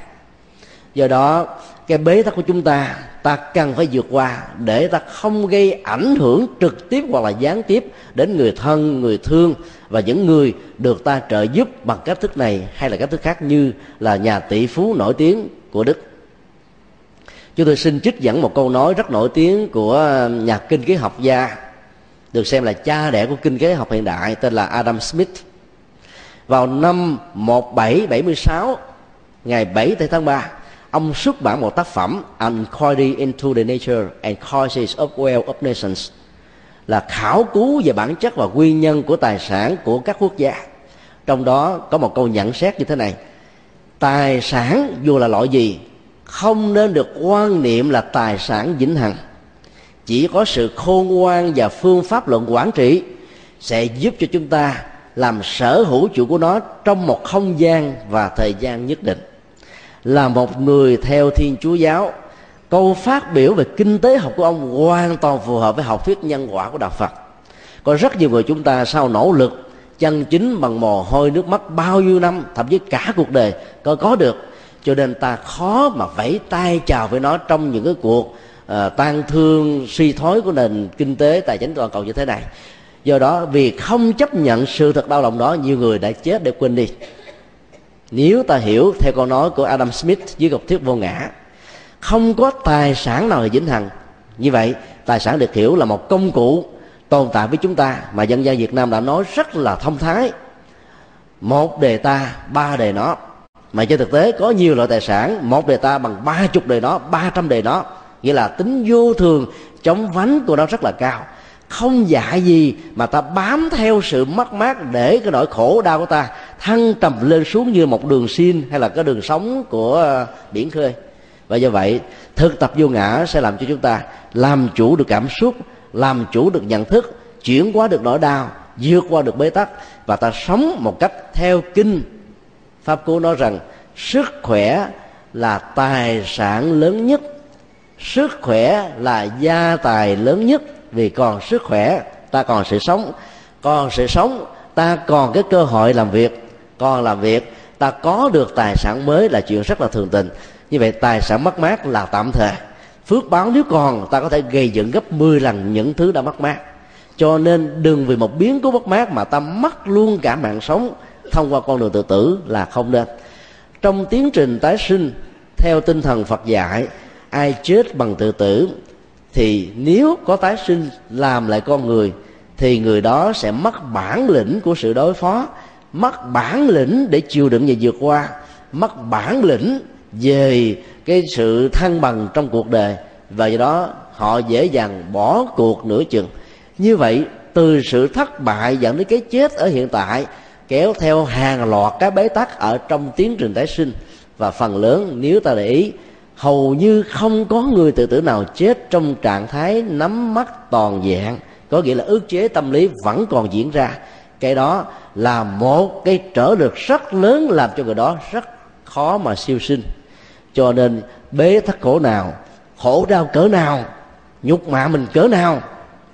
Do đó, cái bế tắc của chúng ta ta cần phải vượt qua để ta không gây ảnh hưởng trực tiếp hoặc là gián tiếp đến người thân, người thương và những người được ta trợ giúp bằng cách thức này hay là cách thức khác như là nhà tỷ phú nổi tiếng của đức. Chúng tôi xin trích dẫn một câu nói rất nổi tiếng của nhà kinh tế học gia được xem là cha đẻ của kinh tế học hiện đại, tên là Adam Smith. Vào năm 1776 ngày 7 tháng 3 ông xuất bản một tác phẩm Inquiry into the Nature and Causes of Wealth of Nations, là khảo cứu về bản chất và nguyên nhân của tài sản của các quốc gia. Trong đó có một câu nhận xét như thế này, tài sản dù là loại gì, không nên được quan niệm là tài sản vĩnh hằng chỉ có sự khôn ngoan và phương pháp luận quản trị sẽ giúp cho chúng ta làm sở hữu chủ của nó trong một không gian và thời gian nhất định. Là một người theo thiên chúa giáo, câu phát biểu về kinh tế học của ông hoàn toàn phù hợp với học thuyết nhân quả của đạo phật. Có rất nhiều người chúng ta sau nỗ lực chân chính bằng mồ hôi nước mắt bao nhiêu năm, thậm chí cả cuộc đời, có có được, cho nên ta khó mà vẫy tay chào với nó trong những cái cuộc à, tan thương suy thoái của nền kinh tế tài chính toàn cầu như thế này. Do đó vì không chấp nhận sự thật đau lòng đó nhiều người đã chết để quên đi. Nếu ta hiểu theo câu nói của Adam Smith dưới học thuyết vô ngã không có tài sản nào là vĩnh hằng. Như vậy tài sản được hiểu là một công cụ tồn tại với chúng ta mà dân gian Việt Nam đã nói rất là thông thái. Một đề ta ba đề nó. Mà trên thực tế có nhiều loại tài sản một đề ta bằng ba chục đề nó ba trăm đề nó nghĩa là tính vô thường, chống vánh của nó rất là cao. Không dạy gì mà ta bám theo sự mất mát để cái nỗi khổ đau của ta thăng trầm lên xuống như một đường xin hay là cái đường sống của ờ, biển khơi. Và do vậy, thực tập vô ngã sẽ làm cho chúng ta làm chủ được cảm xúc, làm chủ được nhận thức, chuyển hóa được nỗi đau, vượt qua được bế tắc và ta sống một cách theo kinh. Pháp cú nói rằng, sức khỏe là tài sản lớn nhất sức khỏe là gia tài lớn nhất. Vì còn sức khỏe, ta còn sự sống. Còn sự sống, ta còn cái cơ hội làm việc. Còn làm việc, ta có được tài sản mới là chuyện rất là thường tình. Như vậy, tài sản mất mát là tạm thời. Phước báo nếu còn, ta có thể gây dựng gấp 10 lần những thứ đã mất mát. Cho nên đừng vì một biến cố mất mát mà ta mất luôn cả mạng sống. Thông qua con đường tự tử là không nên. Trong tiến trình tái sinh, theo tinh thần phật dạy ai chết bằng tự tử, thì nếu có tái sinh làm lại con người, thì người đó sẽ mất bản lĩnh của sự đối phó, mất bản lĩnh để chịu đựng và vượt qua, mất bản lĩnh về cái sự thăng bằng trong cuộc đời, và do đó họ dễ dàng bỏ cuộc nửa chừng. Như vậy, từ sự thất bại dẫn đến cái chết ở hiện tại, kéo theo hàng loạt cái bế tắc ở trong tiến trình tái sinh, và phần lớn nếu ta để ý hầu như không có người tự tử nào chết trong trạng thái nắm mắt toàn dạng có nghĩa là ức chế tâm lý vẫn còn diễn ra. Cái đó là một cái trở lực rất lớn làm cho người đó rất khó mà siêu sinh. Cho nên bế thất khổ nào, khổ đau cỡ nào, nhục mạ mình cỡ nào,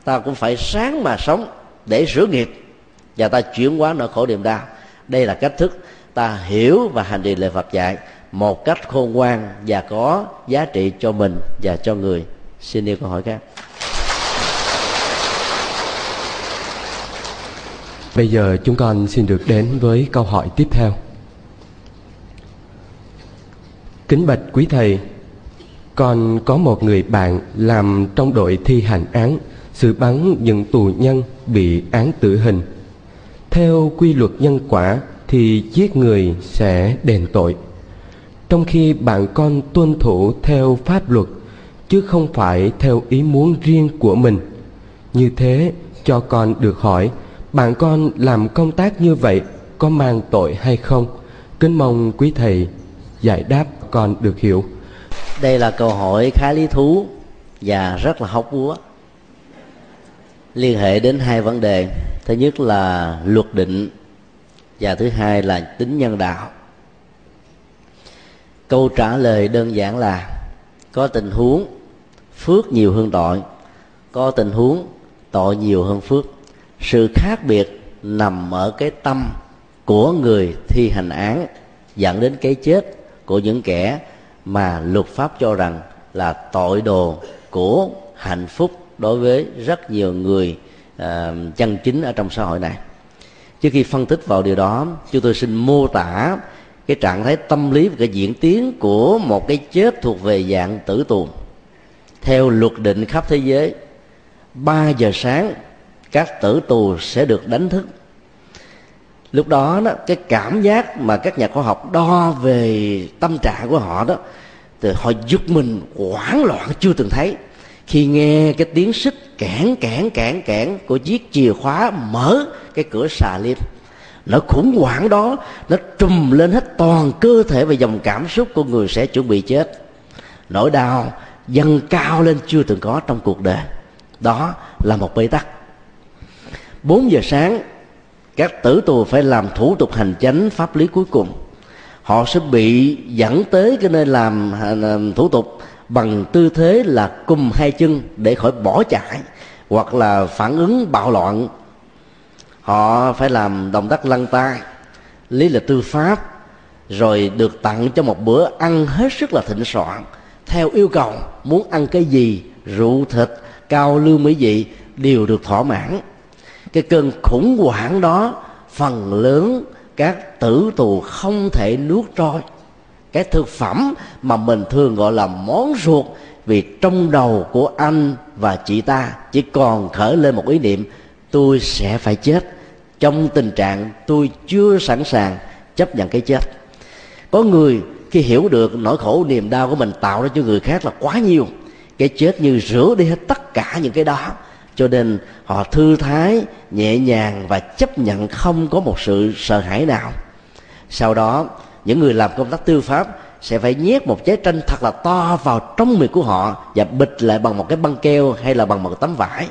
ta cũng phải sáng mà sống để sửa nghiệp. Và ta chuyển hóa nỗi khổ niềm đau. Đây là cách thức ta hiểu và hành trì lời Phật dạy một cách khôn ngoan và có giá trị cho mình và cho người xin yêu câu hỏi khác Bây giờ chúng con xin được đến với câu hỏi tiếp theo. Kính bạch quý thầy, con có một người bạn làm trong đội thi hành án xử bắn những tù nhân bị án tử hình. Theo quy luật nhân quả thì giết người sẽ đền tội. Trong khi bạn con tuân thủ theo pháp luật, chứ không phải theo ý muốn riêng của mình. Như thế, cho con được hỏi, bạn con làm công tác như vậy có mang tội hay không? Kính mong quý thầy giải đáp con được hiểu. Đây là câu hỏi khá lý thú và rất là hóc búa. Liên hệ đến hai vấn đề. Thứ nhất là luật định và thứ hai là tính nhân đạo. Câu trả lời đơn giản là có tình huống phước nhiều hơn tội, có tình huống tội nhiều hơn phước. Sự khác biệt nằm ở cái tâm của người thi hành án dẫn đến cái chết của những kẻ mà luật pháp cho rằng là tội đồ của hạnh phúc đối với rất nhiều người uh, chân chính ở trong xã hội này. Trước khi phân tích vào điều đó chúng tôi xin mô tả cái trạng thái tâm lý và cái diễn tiến của một cái chết thuộc về dạng tử tù. Theo luật định khắp thế giới 3 giờ sáng các tử tù sẽ được đánh thức. Lúc đó đó, cái cảm giác mà các nhà khoa học đo về tâm trạng của họ đó, thì họ giật mình hoảng loạn chưa từng thấy khi nghe cái tiếng xích cản cản cản cản của chiếc chìa khóa mở cái cửa xà lift nó khủng hoảng đó nó trùm lên hết toàn cơ thể và dòng cảm xúc của người sẽ chuẩn bị chết. Nỗi đau dâng cao lên chưa từng có trong cuộc đời. Đó là một bế tắc. 4 giờ sáng các tử tù phải làm thủ tục hành chánh pháp lý cuối cùng. Họ sẽ bị dẫn tới cái nơi làm, làm thủ tục bằng tư thế là cung hai chân để khỏi bỏ chạy hoặc là phản ứng bạo loạn họ phải làm động tác lăn tay lý lịch tư pháp, rồi được tặng cho một bữa ăn hết sức là thịnh soạn, theo yêu cầu muốn ăn cái gì, rượu, thịt, cao lương mỹ, vị đều được thỏa mãn. Cái cơn khủng hoảng đó, phần lớn các tử tù không thể nuốt trôi. Cái thực phẩm mà mình thường gọi là món ruột, vì trong đầu của anh và chị ta chỉ còn khởi lên một ý niệm tôi sẽ phải chết. Trong tình trạng tôi chưa sẵn sàng chấp nhận cái chết. Có người khi hiểu được nỗi khổ niềm đau của mình tạo ra cho người khác là quá nhiều. Cái chết như rửa đi hết tất cả những cái đó. Cho nên họ thư thái, nhẹ nhàng và chấp nhận không có một sự sợ hãi nào. Sau đó, những người làm công tác tư pháp sẽ phải nhét một trái tranh thật là to vào trong miệng của họ và bịch lại bằng một cái băng keo hay là bằng một tấm vải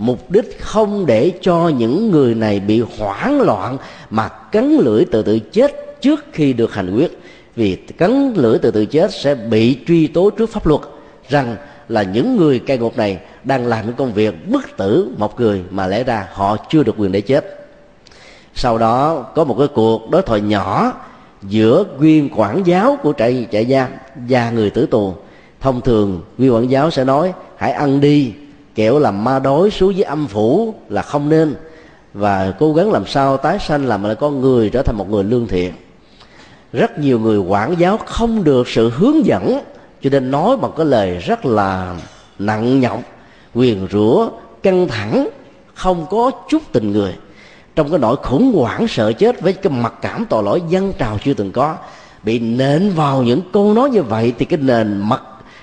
mục đích không để cho những người này bị hoảng loạn mà cắn lưỡi tự tự chết trước khi được hành quyết. Vì cắn lưỡi tự tự chết sẽ bị truy tố trước pháp luật rằng là những người cai ngục này đang làm những công việc bức tử một người mà lẽ ra họ chưa được quyền để chết. Sau đó có một cái cuộc đối thoại nhỏ giữa viên quản giáo của trại trại giam và người tử tù. Thông thường viên quản giáo sẽ nói, hãy ăn đi kẻo làm ma đói xuống với âm phủ là không nên, và cố gắng làm sao tái sanh làm lại con người trở thành một người lương thiện. Rất nhiều người quản giáo không được sự hướng dẫn, cho nên nói bằng cái lời rất là nặng nhọc, quyền rủa, căng thẳng, không có chút tình người. Trong cái nỗi khủng hoảng sợ chết với cái mặc cảm tội lỗi dân trào chưa từng có, bị nện vào những câu nói như vậy thì cái nền mặt,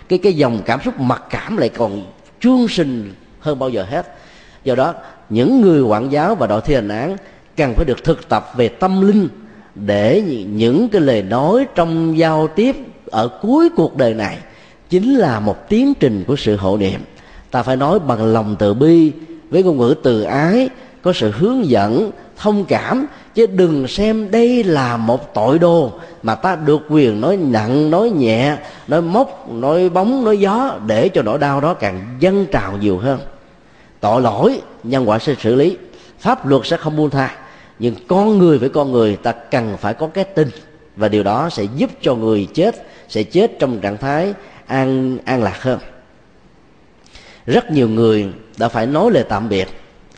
cái cái dòng cảm xúc mặc cảm lại còn chuông sinh hơn bao giờ hết. Do đó, những người quản giáo và đội thi hành án cần phải được thực tập về tâm linh để những cái lời nói trong giao tiếp ở cuối cuộc đời này chính là một tiến trình của sự hộ niệm. Ta phải nói bằng lòng từ bi với ngôn ngữ từ ái, có sự hướng dẫn thông cảm, chứ đừng xem đây là một tội đồ mà ta được quyền nói nặng, nói nhẹ, nói móc, nói bóng, nói gió để cho nỗi đau đó càng dâng trào nhiều hơn. Tội lỗi, nhân quả sẽ xử lý. Pháp luật sẽ không buông tha. Nhưng con người với con người, ta cần phải có cái tin và điều đó sẽ giúp cho người chết, sẽ chết trong trạng thái an an lạc hơn. Rất nhiều người đã phải nói lời tạm biệt.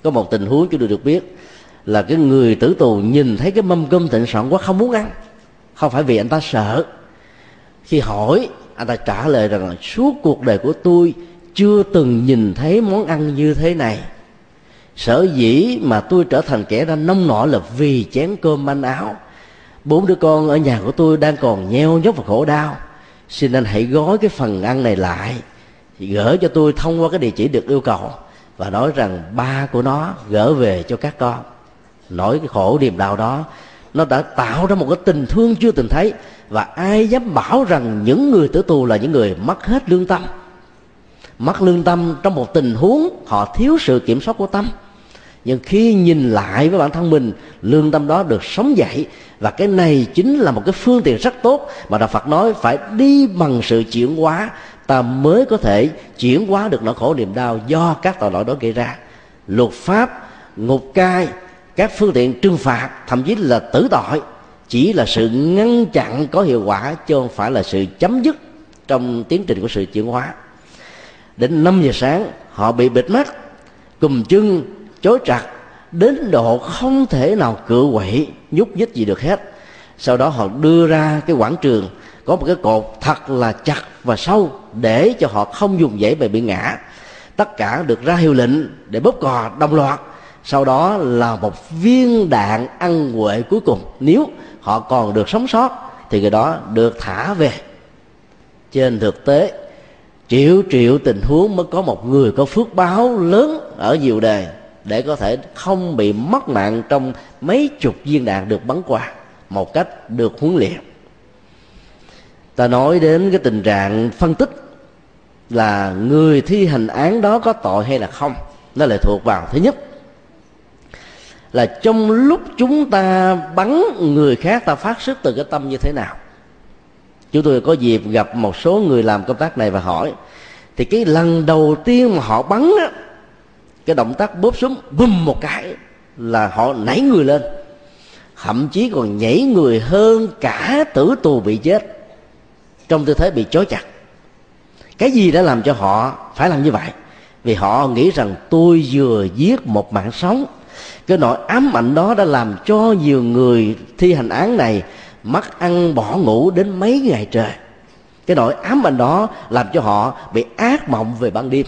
Có một tình huống chúng tôi được biết là cái người tử tù nhìn thấy cái mâm cơm thịnh soạn quá không muốn ăn. Không phải vì anh ta sợ. Khi hỏi, anh ta trả lời rằng là, suốt cuộc đời của tôi chưa từng nhìn thấy món ăn như thế này. Sở dĩ mà tôi trở thành kẻ ra nông nọ là vì chén cơm manh áo. Bốn đứa con ở nhà của tôi đang còn nheo nhóc và khổ đau. Xin anh hãy gói cái phần ăn này lại. Thì gửi cho tôi thông qua cái địa chỉ được yêu cầu. Và nói rằng ba của nó gỡ về cho các con nỗi cái khổ niềm đau đó, nó đã tạo ra một cái tình thương chưa từng thấy. Và ai dám bảo rằng những người tử tù là những người mất hết lương tâm? Mất lương tâm trong một tình huống họ thiếu sự kiểm soát của tâm. Nhưng khi nhìn lại với bản thân mình, lương tâm đó được sống dậy. Và cái này chính là một cái phương tiện rất tốt mà đạo Phật nói phải đi bằng sự chuyển hóa. Ta mới có thể chuyển hóa được nỗi khổ niềm đau do các tội lỗi đó gây ra. Luật pháp, ngục cai các phương tiện trừng phạt, thậm chí là tử tội, chỉ là sự ngăn chặn có hiệu quả chứ không phải là sự chấm dứt trong tiến trình của sự chuyển hóa. Đến 5 giờ sáng, họ bị bịt mắt, cùm chân, chối chặt đến độ không thể nào cựa quậy, nhúc nhích gì được hết. Sau đó họ đưa ra cái quảng trường, có một cái cột thật là chặt và sâu để cho họ không dùng dãy về bị ngã. Tất cả được ra hiệu lệnh để bóp cò, đồng loạt sau đó là một viên đạn ăn quệ cuối cùng. Nếu họ còn được sống sót, thì người đó được thả về. Trên thực tế, triệu triệu tình huống mới có một người có phước báo lớn ở nhiều đề để có thể không bị mất mạng trong mấy chục viên đạn được bắn qua một cách được huấn luyện. Ta nói đến cái tình trạng phân tích là người thi hành án đó có tội hay là không, nó lại thuộc vào thứ nhất là trong lúc chúng ta bắn người khác, ta phát xuất từ cái tâm như thế nào? Chúng tôi có dịp gặp một số người làm công tác này và hỏi. Thì cái lần đầu tiên mà họ bắn á, cái động tác bóp súng bùm một cái là họ nảy người lên. Thậm chí còn nhảy người hơn cả tử tù bị chết. Trong tư thế bị chói chặt. Cái gì đã làm cho họ phải làm như vậy? Vì họ nghĩ rằng tôi vừa giết một mạng sống cái nỗi ám ảnh đó đã làm cho nhiều người thi hành án này mất ăn bỏ ngủ đến mấy ngày trời. Cái nỗi ám ảnh đó làm cho họ bị ác mộng về ban đêm.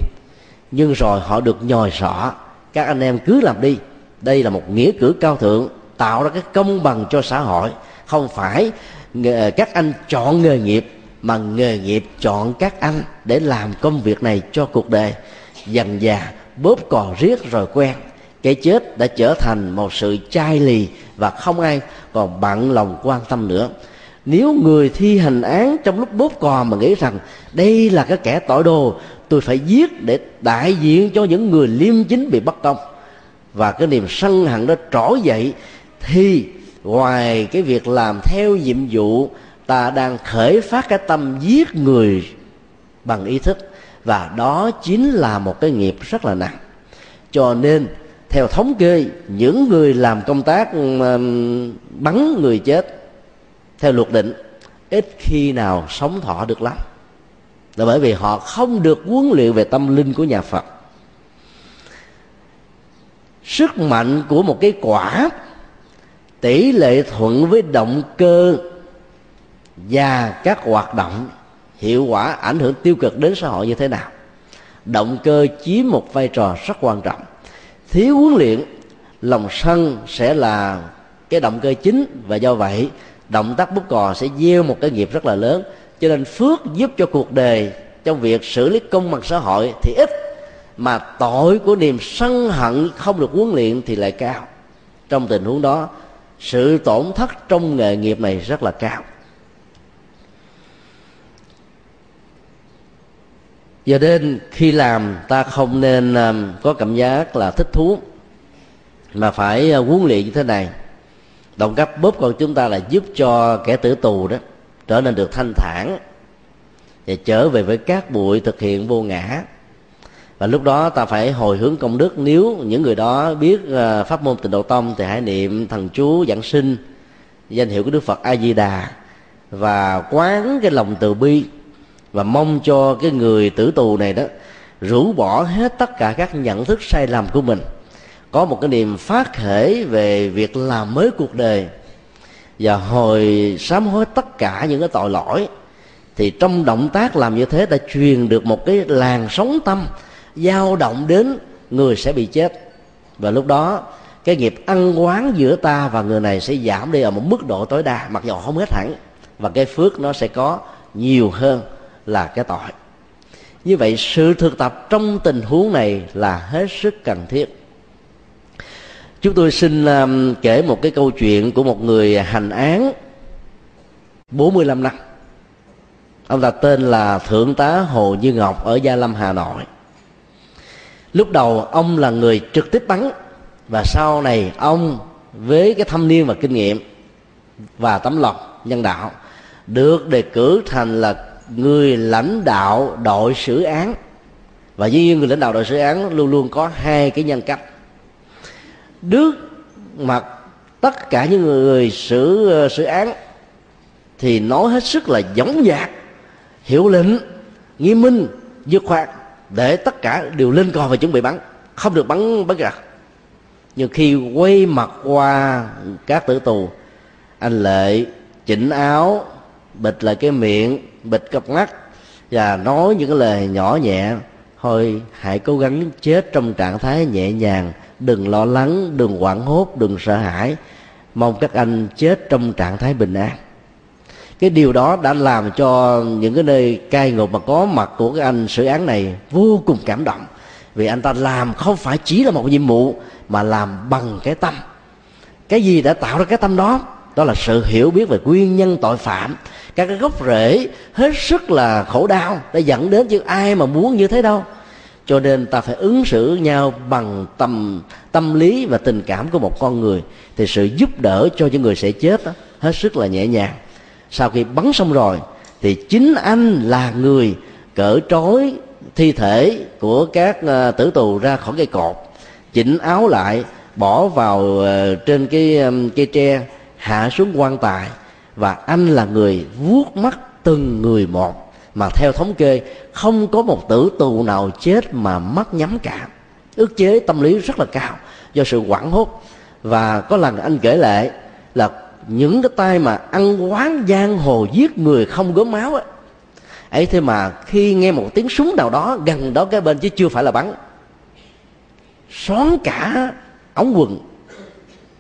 Nhưng rồi họ được nhòi sọ các anh em cứ làm đi. Đây là một nghĩa cử cao thượng, tạo ra cái công bằng cho xã hội. Không phải các anh chọn nghề nghiệp, mà nghề nghiệp chọn các anh để làm công việc này cho cuộc đời. Dần già bóp cò riết rồi quen cái chết đã trở thành một sự chai lì và không ai còn bận lòng quan tâm nữa. Nếu người thi hành án trong lúc bóp cò mà nghĩ rằng đây là cái kẻ tội đồ, tôi phải giết để đại diện cho những người liêm chính bị bất công và cái niềm sân hận đó trỗi dậy, thì ngoài cái việc làm theo nhiệm vụ, ta đang khởi phát cái tâm giết người bằng ý thức. Và đó chính là một cái nghiệp rất là nặng. Cho nên theo thống kê, những người làm công tác bắn người chết, theo luật định, ít khi nào sống thọ được lắm. Là bởi vì họ không được huấn luyện về tâm linh của nhà phật. Sức mạnh của một cái quả, tỷ lệ thuận với động cơ và các hoạt động, hiệu quả ảnh hưởng tiêu cực đến xã hội như thế nào. Động cơ chiếm một vai trò rất quan trọng thiếu huấn luyện, lòng sân sẽ là cái động cơ chính và do vậy, động tác bút cò sẽ gieo một cái nghiệp rất là lớn. Cho nên phước giúp cho cuộc đời trong việc xử lý công bằng xã hội thì ít, mà tội của niềm sân hận không được huấn luyện thì lại cao. Trong tình huống đó, sự tổn thất trong nghề nghiệp này rất là cao. Do nên khi làm ta không nên um, có cảm giác là thích thú mà phải uh, huấn luyện như thế này. Động cấp bóp con chúng ta là giúp cho kẻ tử tù đó trở nên được thanh thản và trở về với các bụi thực hiện vô ngã. Và lúc đó ta phải hồi hướng công đức. Nếu những người đó biết uh, pháp môn tịnh độ tông thì hãy niệm thần chú giảng sinh danh hiệu của đức phật a di đà và quán cái lòng từ bi và mong cho cái người tử tù này đó rũ bỏ hết tất cả các nhận thức sai lầm của mình. Có một cái niềm phát khởi về việc làm mới cuộc đời. Và hồi sám hối tất cả những cái tội lỗi, thì trong động tác làm như thế đã truyền được một cái làn sóng tâm dao động đến người sẽ bị chết. Và lúc đó, cái nghiệp ăn quán giữa ta và người này sẽ giảm đi ở một mức độ tối đa, mặc dù không hết hẳn. Và cái phước nó sẽ có nhiều hơn là cái tội. Như vậy sự thực tập trong tình huống này là hết sức cần thiết. Chúng tôi xin um, kể một cái câu chuyện của một người hành án 45 năm. Ông ta tên là thượng tá hồ như ngọc ở gia lâm hà nội. Lúc đầu ông là người trực tiếp bắn và sau này ông với cái thâm niên và kinh nghiệm và tấm lòng nhân đạo được đề cử thành là người lãnh đạo đội xử án. Và dĩ nhiên người lãnh đạo đội xử án luôn luôn có hai cái nhân cách. Trước mặt tất cả những người xử ờ, xử án thì nói hết sức là giống dạc hiệu lệnh, nghiêm minh, dứt khoát để tất cả đều lên cò và chuẩn bị bắn. Không được bắn bắn gạt nhưng khi quay mặt qua các tử tù, anh lệ chỉnh áo, bịt lại cái miệng bịt cặp mắt và nói những cái lời nhỏ nhẹ. Thôi, hãy cố gắng chết trong trạng thái nhẹ nhàng. Đừng lo lắng, đừng hoảng hốt, đừng sợ hãi. Mong các anh chết trong trạng thái bình an. Cái điều đó đã làm cho những cái nơi cai ngục mà có mặt của cái anh xử án này vô cùng cảm động. Vì anh ta làm không phải chỉ là một nhiệm vụ mà làm bằng cái tâm. Cái gì đã tạo ra cái tâm đó? Đó là sự hiểu biết về nguyên nhân tội phạm. Các cái gốc rễ hết sức là khổ đau đã dẫn đến chứ ai mà muốn như thế đâu. Cho nên ta phải ứng xử nhau bằng tâm tâm lý và tình cảm của một con người. Thì sự giúp đỡ cho những người sẽ chết đó, hết sức là nhẹ nhàng. Sau khi bắn xong rồi thì chính anh là người cỡ trói thi thể của các ờ, tử tù ra khỏi cây cột. Chỉnh áo lại bỏ vào ờ, trên cái cây tre hạ xuống quan tài và anh là người vuốt mắt từng người một. Mà theo thống kê không có một tử tù nào chết mà mắt nhắm cả ức chế tâm lý rất là cao do sự quảng hốt. Và có lần anh kể lại là những cái tay mà ăn quán giang hồ giết người không gớm máu ấy, ấy thế mà khi nghe một tiếng súng nào đó gần đó cái bên chứ chưa phải là bắn. Xón cả ống quần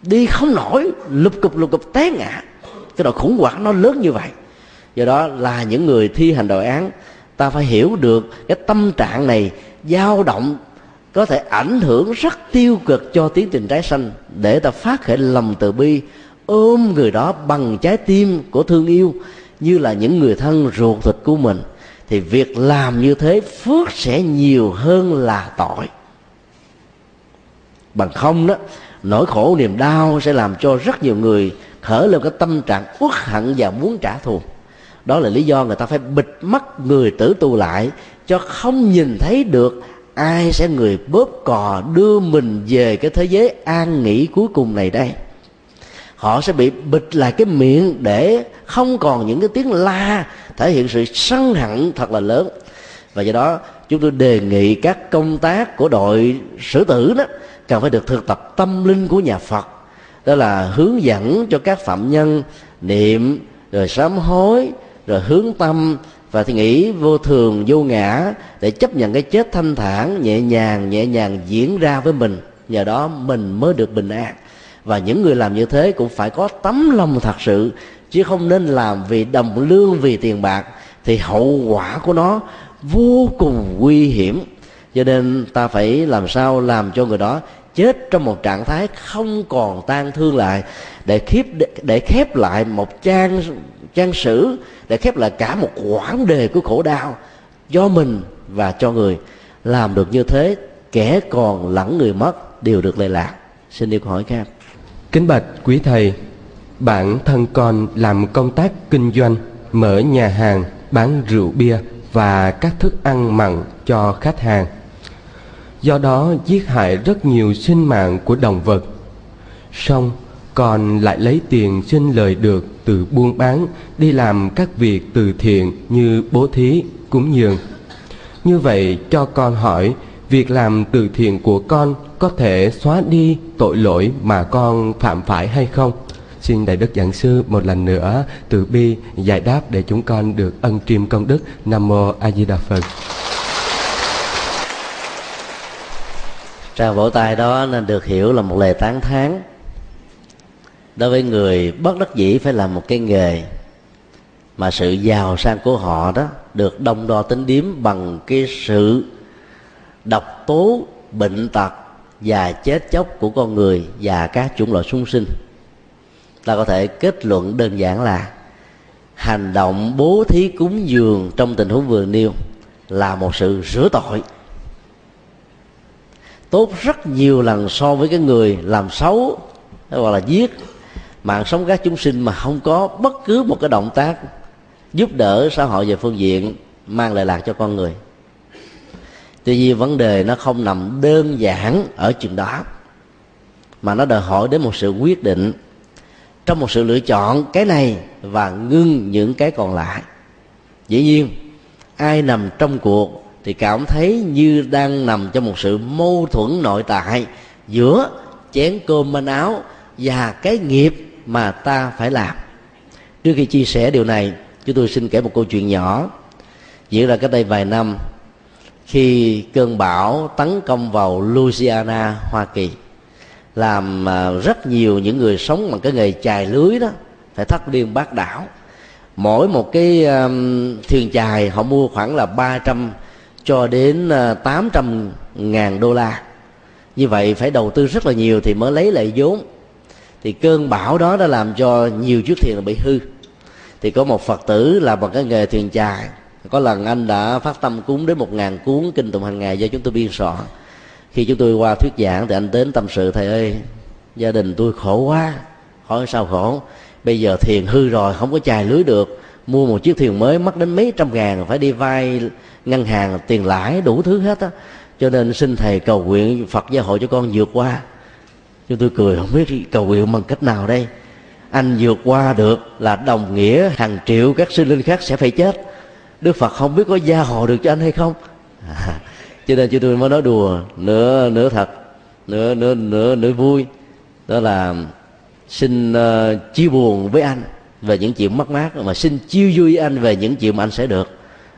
đi không nổi lục cục lục cục té ngã. Cái độ khủng hoảng nó lớn như vậy. Do đó là những người thi hành đội án, ta phải hiểu được cái tâm trạng này dao động, có thể ảnh hưởng rất tiêu cực cho tiến trình trái sanh để ta phát khởi lòng từ bi, ôm người đó bằng trái tim của thương yêu như là những người thân ruột thịt của mình. Thì việc làm như thế phước sẽ nhiều hơn là tội. Bằng không đó nỗi khổ niềm đau sẽ làm cho rất nhiều người khởi lên cái tâm trạng uất hận và muốn trả thù. Đó là lý do người ta phải bịt mắt người tử tù lại cho không nhìn thấy được ai sẽ người bóp cò đưa mình về cái thế giới an nghỉ cuối cùng này đây. Họ sẽ bị bịt lại cái miệng để không còn những cái tiếng la thể hiện sự sân hận thật là lớn. Và do đó, chúng tôi đề nghị các công tác của đội sử tử đó cần phải được thực tập tâm linh của nhà phật. Đó là hướng dẫn cho các phạm nhân niệm, rồi sám hối, rồi hướng tâm, và thì nghĩ vô thường, vô ngã để chấp nhận cái chết thanh thản, nhẹ nhàng nhẹ nhàng diễn ra với mình. Nhờ đó mình mới được bình an. Và những người làm như thế cũng phải có tấm lòng thật sự, chứ không nên làm vì đồng lương, vì tiền bạc, thì hậu quả của nó vô cùng nguy hiểm. Cho nên ta phải làm sao làm cho người đó chết trong một trạng thái không còn tan thương lại, để khép để khép lại một trang trang sử, để khép lại cả một quãng đề của khổ đau do mình và cho người. Làm được như thế, kẻ còn lẫn người mất đều được lệ lạc. Xin yêu hỏi khác. Kính bạch quý thầy, bản thân con làm công tác kinh doanh, mở nhà hàng, bán rượu bia và các thức ăn mặn cho khách hàng do đó giết hại rất nhiều sinh mạng của động vật. Song còn lại lấy tiền sinh lời được từ buôn bán đi làm các việc từ thiện như bố thí cúng dường. Như vậy cho con hỏi, việc làm từ thiện của con có thể xóa đi tội lỗi mà con phạm phải hay không? Xin đại đức giảng sư một lần nữa từ bi giải đáp để chúng con được ân triêm công đức. Nam mô a di đà phật. Tràng vỗ tay đó nên được hiểu là một lời tán thán. Đối với người bất đắc dĩ phải làm một cái nghề mà sự giàu sang của họ đó được đông đo tính điếm bằng cái sự độc tố, bệnh tật và chết chóc của con người và các chủng loại súng sinh. Ta có thể kết luận đơn giản là hành động bố thí cúng dường trong tình huống vừa nêu là một sự rửa tội tốt rất nhiều lần so với cái người làm xấu hoặc là giết. Mạng sống các chúng sinh mà không có bất cứ một cái động tác giúp đỡ xã hội về phương diện mang lại lạc cho con người. Tuy nhiên vấn đề nó không nằm đơn giản ở chừng đó, mà nó đòi hỏi đến một sự quyết định. Trong một sự lựa chọn, cái này và ngưng những cái còn lại. Dĩ nhiên, ai nằm trong cuộc thì cảm thấy như đang nằm trong một sự mâu thuẫn nội tại giữa chén cơm manh áo và cái nghiệp mà ta phải làm. Trước khi chia sẻ điều này chúng tôi xin kể một câu chuyện nhỏ. Diễn ra cách đây vài năm khi cơn bão tấn công vào Louisiana, Hoa Kỳ làm à, rất nhiều những người sống bằng cái nghề chài lưới đó phải thất điên bát đảo. Mỗi một cái um, thuyền chài họ mua khoảng là 300 cho đến à, 800 ngàn đô la. Như vậy phải đầu tư rất là nhiều thì mới lấy lại vốn. Thì cơn bão đó đã làm cho nhiều chiếc thuyền bị hư. Thì có một phật tử làm bằng cái nghề thuyền chài. Có lần anh đã phát tâm cúng đến một ngàn cuốn kinh tụng hàng ngày do chúng tôi biên soạn. Khi chúng tôi qua thuyết giảng thì anh đến tâm sự, thầy ơi, gia đình tôi khổ quá, hỏi sao khổ? Bây giờ thuyền hư rồi, không có chài lưới được mua một chiếc thuyền mới mất đến mấy trăm ngàn phải đi vay ngân hàng tiền lãi đủ thứ hết á. Cho nên xin thầy cầu nguyện phật gia hội cho con vượt qua. Chúng tôi cười không biết cầu nguyện bằng cách nào đây. Anh vượt qua được là đồng nghĩa hàng triệu các sinh linh khác sẽ phải chết. Đức phật không biết có gia hộ được cho anh hay không. À, cho nên chúng tôi mới nói đùa nửa nửa thật nửa nửa nửa nửa vui. Đó là xin uh, chia buồn với anh về những chuyện mất mát, mà xin chiêu vui anh về những chuyện mà anh sẽ được.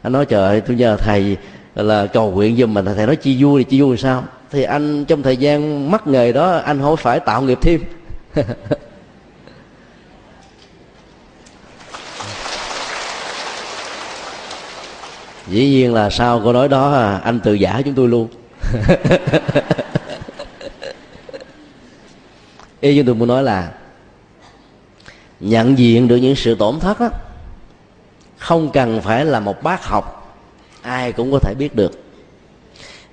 Anh nói, trời ơi, tôi nhờ thầy là cầu nguyện giùm mình. Thầy nói, chi vui thì chi vui sao? Thì anh trong thời gian mắc nghề đó, anh không phải tạo nghiệp thêm. Dĩ nhiên là sau câu nói đó, anh tự giả chúng tôi luôn. Ý chúng tôi muốn nói là nhận diện được những sự tổn thất đó, không cần phải là một bác học ai cũng có thể biết được.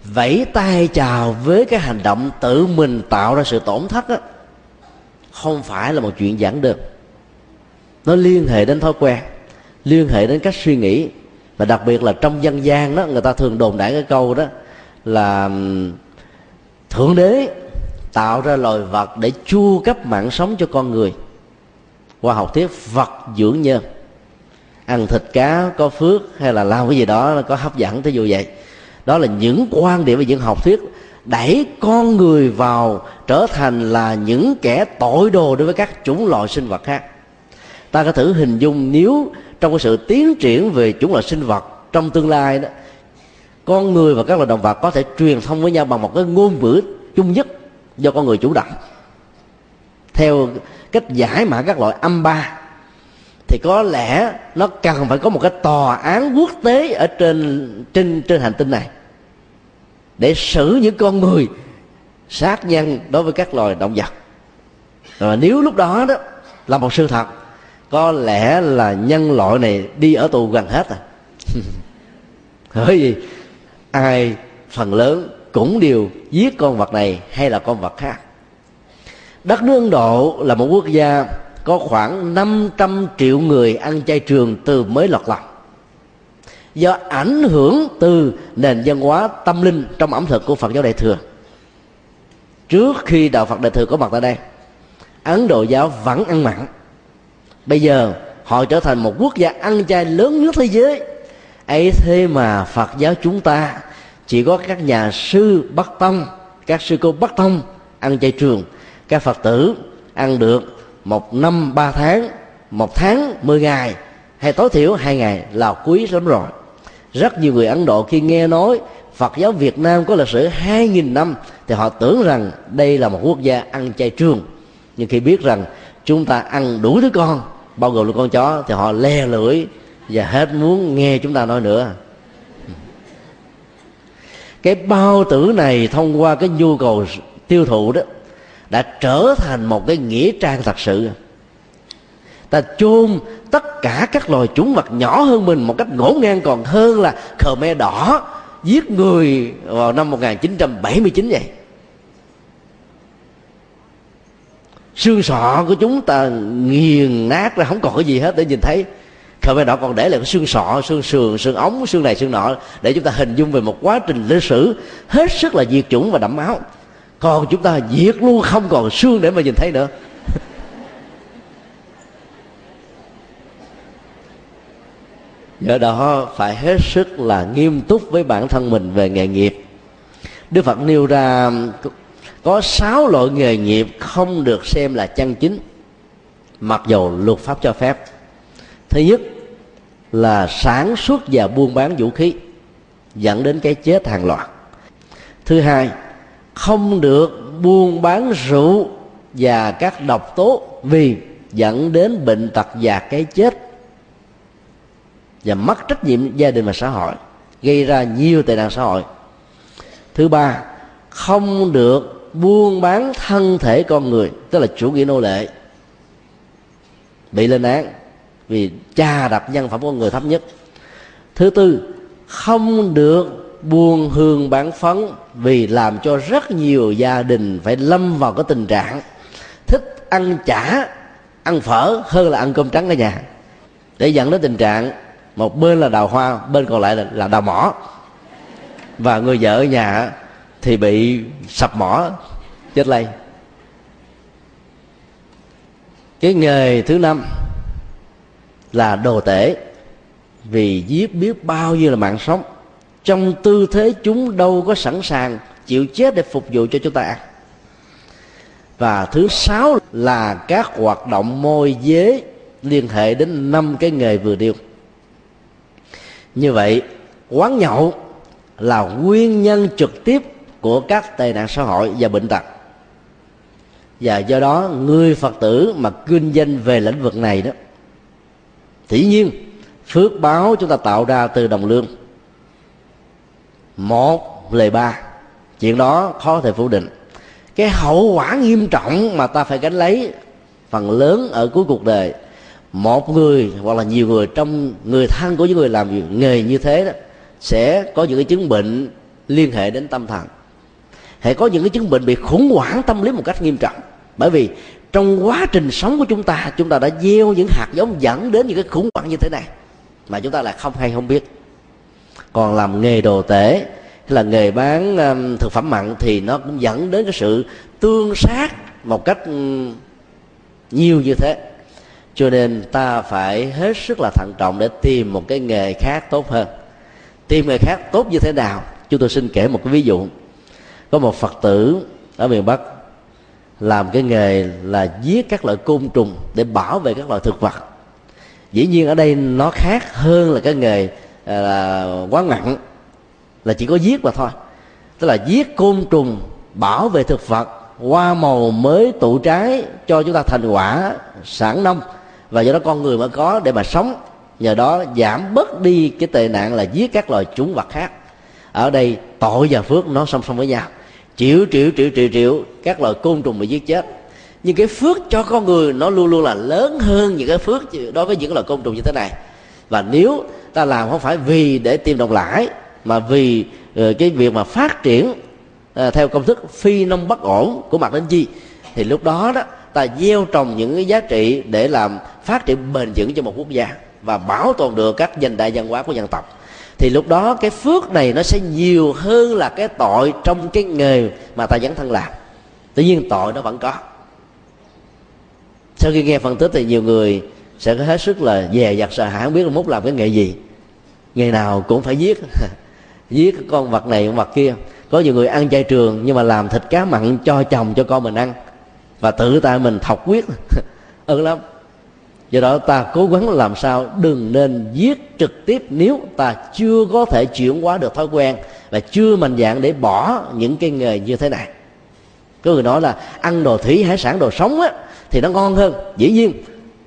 Vẫy tay chào với cái hành động tự mình tạo ra sự tổn thất đó, không phải là một chuyện giản đơn. Nó liên hệ đến thói quen liên hệ đến cách suy nghĩ và đặc biệt là trong dân gian đó người ta thường đồn đại cái câu đó là thượng đế tạo ra loài vật để chu cấp mạng sống cho con người qua học thuyết vật dưỡng nhân. Ăn thịt cá có phước hay là làm cái gì đó có hấp dẫn tới dụ vậy. Đó là những quan điểm về những học thuyết đẩy con người vào trở thành là những kẻ tội đồ đối với các chủng loại sinh vật khác. Ta có thử hình dung nếu trong cái sự tiến triển về chủng loại sinh vật trong tương lai đó, con người và các loài động vật có thể truyền thông với nhau bằng một cái ngôn ngữ chung nhất do con người chủ động. Theo cách giải mã các loại âm ba, thì có lẽ nó cần phải có một cái tòa án quốc tế ở trên trên trên hành tinh này để xử những con người sát nhân đối với các loài động vật. Rồi nếu lúc đó đó là một sự thật, có lẽ là nhân loại này đi ở tù gần hết à. Bởi vì ai phần lớn cũng đều giết con vật này hay là con vật khác đất nước ấn độ là một quốc gia có khoảng 500 triệu người ăn chay trường từ mới lọt lòng. Do ảnh hưởng từ nền văn hóa tâm linh trong ẩm thực của phật giáo đại thừa. Trước khi đạo phật đại thừa có mặt tại đây, ấn độ giáo vẫn ăn mặn. Bây giờ họ trở thành một quốc gia ăn chay lớn nhất thế giới. Ấy thế mà phật giáo chúng ta chỉ có các nhà sư bắc tông, các sư cô bắc tông ăn chay trường các phật tử ăn được một năm ba tháng, một tháng mười ngày, hay tối thiểu hai ngày là quý lắm rồi. Rất nhiều người ấn độ khi nghe nói phật giáo việt nam có lịch sử hai nghìn năm thì họ tưởng rằng đây là một quốc gia ăn chay trường. Nhưng khi biết rằng chúng ta ăn đủ thứ con, bao gồm là con chó, thì họ le lưỡi và hết muốn nghe chúng ta nói nữa. Cái bao tử này thông qua cái nhu cầu tiêu thụ đó đã trở thành một cái nghĩa trang thật sự. Ta chôn tất cả các loài chúng vật nhỏ hơn mình một cách ngổ ngang, còn hơn là Khmer đỏ giết người vào năm 1979 vậy. Xương sọ của chúng ta nghiền nát ra, không còn cái gì hết, để nhìn thấy. Khmer đỏ còn để lại cái xương sọ, xương sườn, xương ống, xương này, xương nọ, để chúng ta hình dung về một quá trình lịch sử hết sức là diệt chủng và đẫm máu còn chúng ta diệt luôn, không còn xương để mà nhìn thấy nữa. Do đó phải hết sức là nghiêm túc với bản thân mình về nghề nghiệp. Đức phật nêu ra, có sáu loại nghề nghiệp không được xem là chân chính, mặc dầu luật pháp cho phép. Thứ nhất là sản xuất và buôn bán vũ khí, dẫn đến cái chết hàng loạt. Thứ hai không được buôn bán rượu và các độc tố vì dẫn đến bệnh tật và cái chết và mất trách nhiệm gia đình và xã hội, gây ra nhiều tệ nạn xã hội. Thứ ba, không được buôn bán thân thể con người, tức là chủ nghĩa nô lệ. Bị lên án vì cha đập nhân phẩm con người thấp nhất. Thứ tư, không được buông hương bán phấn vì làm cho rất nhiều gia đình phải lâm vào cái tình trạng thích ăn chả ăn phở hơn là ăn cơm trắng ở nhà. Để dẫn đến tình trạng một bên là đào hoa bên còn lại là, là đào mỏ. Và người vợ ở nhà thì bị sập mỏ chết lây. Cái nghề thứ năm là đồ tể. Vì giết biết bao nhiêu là mạng sống trong tư thế chúng đâu có sẵn sàng chịu chết để phục vụ cho chúng ta. Ăn và thứ sáu là các hoạt động môi giới liên hệ đến năm cái nghề vừa điêu như vậy, quán nhậu là nguyên nhân trực tiếp của các tệ nạn xã hội và bệnh tật. Và do đó, người phật tử mà kinh doanh về lĩnh vực này đó, dĩ nhiên phước báo chúng ta tạo ra từ đồng lương một lời ba. Chuyện đó khó thể phủ định. Cái hậu quả nghiêm trọng mà ta phải gánh lấy phần lớn ở cuối cuộc đời. Một người hoặc là nhiều người trong người thân của những người làm nghề như thế đó sẽ có những cái chứng bệnh liên hệ đến tâm thần. Hệ có những cái chứng bệnh bị khủng hoảng tâm lý một cách nghiêm trọng. Bởi vì trong quá trình sống của chúng ta chúng ta đã gieo những hạt giống dẫn đến những cái khủng hoảng như thế này mà chúng ta lại không hay không biết còn làm nghề đồ tể, hay là nghề bán um, thực phẩm mặn thì nó cũng dẫn đến cái sự tương sát một cách um, nhiều như thế. Cho nên ta phải hết sức là thận trọng để tìm một cái nghề khác tốt hơn. Tìm nghề khác tốt như thế nào? Chúng tôi xin kể một cái ví dụ. Có một phật tử ở miền bắc làm cái nghề là giết các loại côn trùng để bảo vệ các loại thực vật. Dĩ nhiên ở đây nó khác hơn là cái nghề Ờ, là quá nặng, là chỉ có giết mà thôi. Tức là giết côn trùng bảo vệ thực vật hoa màu mới tụ trái cho chúng ta thành quả sản nông. Và do đó con người mới có để mà sống nhờ đó giảm bớt đi cái tệ nạn là giết các loài chúng vật khác. Ở đây tội và phước nó song song với nhau. Triệu triệu triệu triệu triệu các loài côn trùng bị giết chết. Nhưng cái phước cho con người nó luôn luôn là lớn hơn những cái phước đối với những loài côn trùng như thế này. Và nếu ta làm không phải vì để tìm đồng lãi, mà vì ờ, cái việc mà phát triển ờ, theo công thức phi nông bất ổn của mặt đến chi. Thì lúc đó đó, ta gieo trồng những cái giá trị để làm phát triển bền vững cho một quốc gia và bảo tồn được các danh đại văn hóa của dân tộc. Thì lúc đó cái phước này nó sẽ nhiều hơn là cái tội trong cái nghề mà ta dấn thân làm. Tuy nhiên tội nó vẫn có. Sau khi nghe phân tích thì nhiều người sẽ có hết sức là dè dặt sợ hãi, không biết là mốt làm cái nghề gì. Ngày nào cũng phải giết. Giết con vật này, con vật kia. Có nhiều người ăn chay trường, nhưng mà làm thịt cá mặn cho chồng, cho con mình ăn. Và tự tay mình thọc quyết ơn ừ lắm. Do đó ta cố gắng làm sao đừng nên giết trực tiếp nếu ta chưa có thể chuyển hóa được thói quen và chưa mạnh dạng để bỏ những cái nghề như thế này. Có người nói là ăn đồ thủy hải sản đồ sống á, thì nó ngon hơn. Dĩ nhiên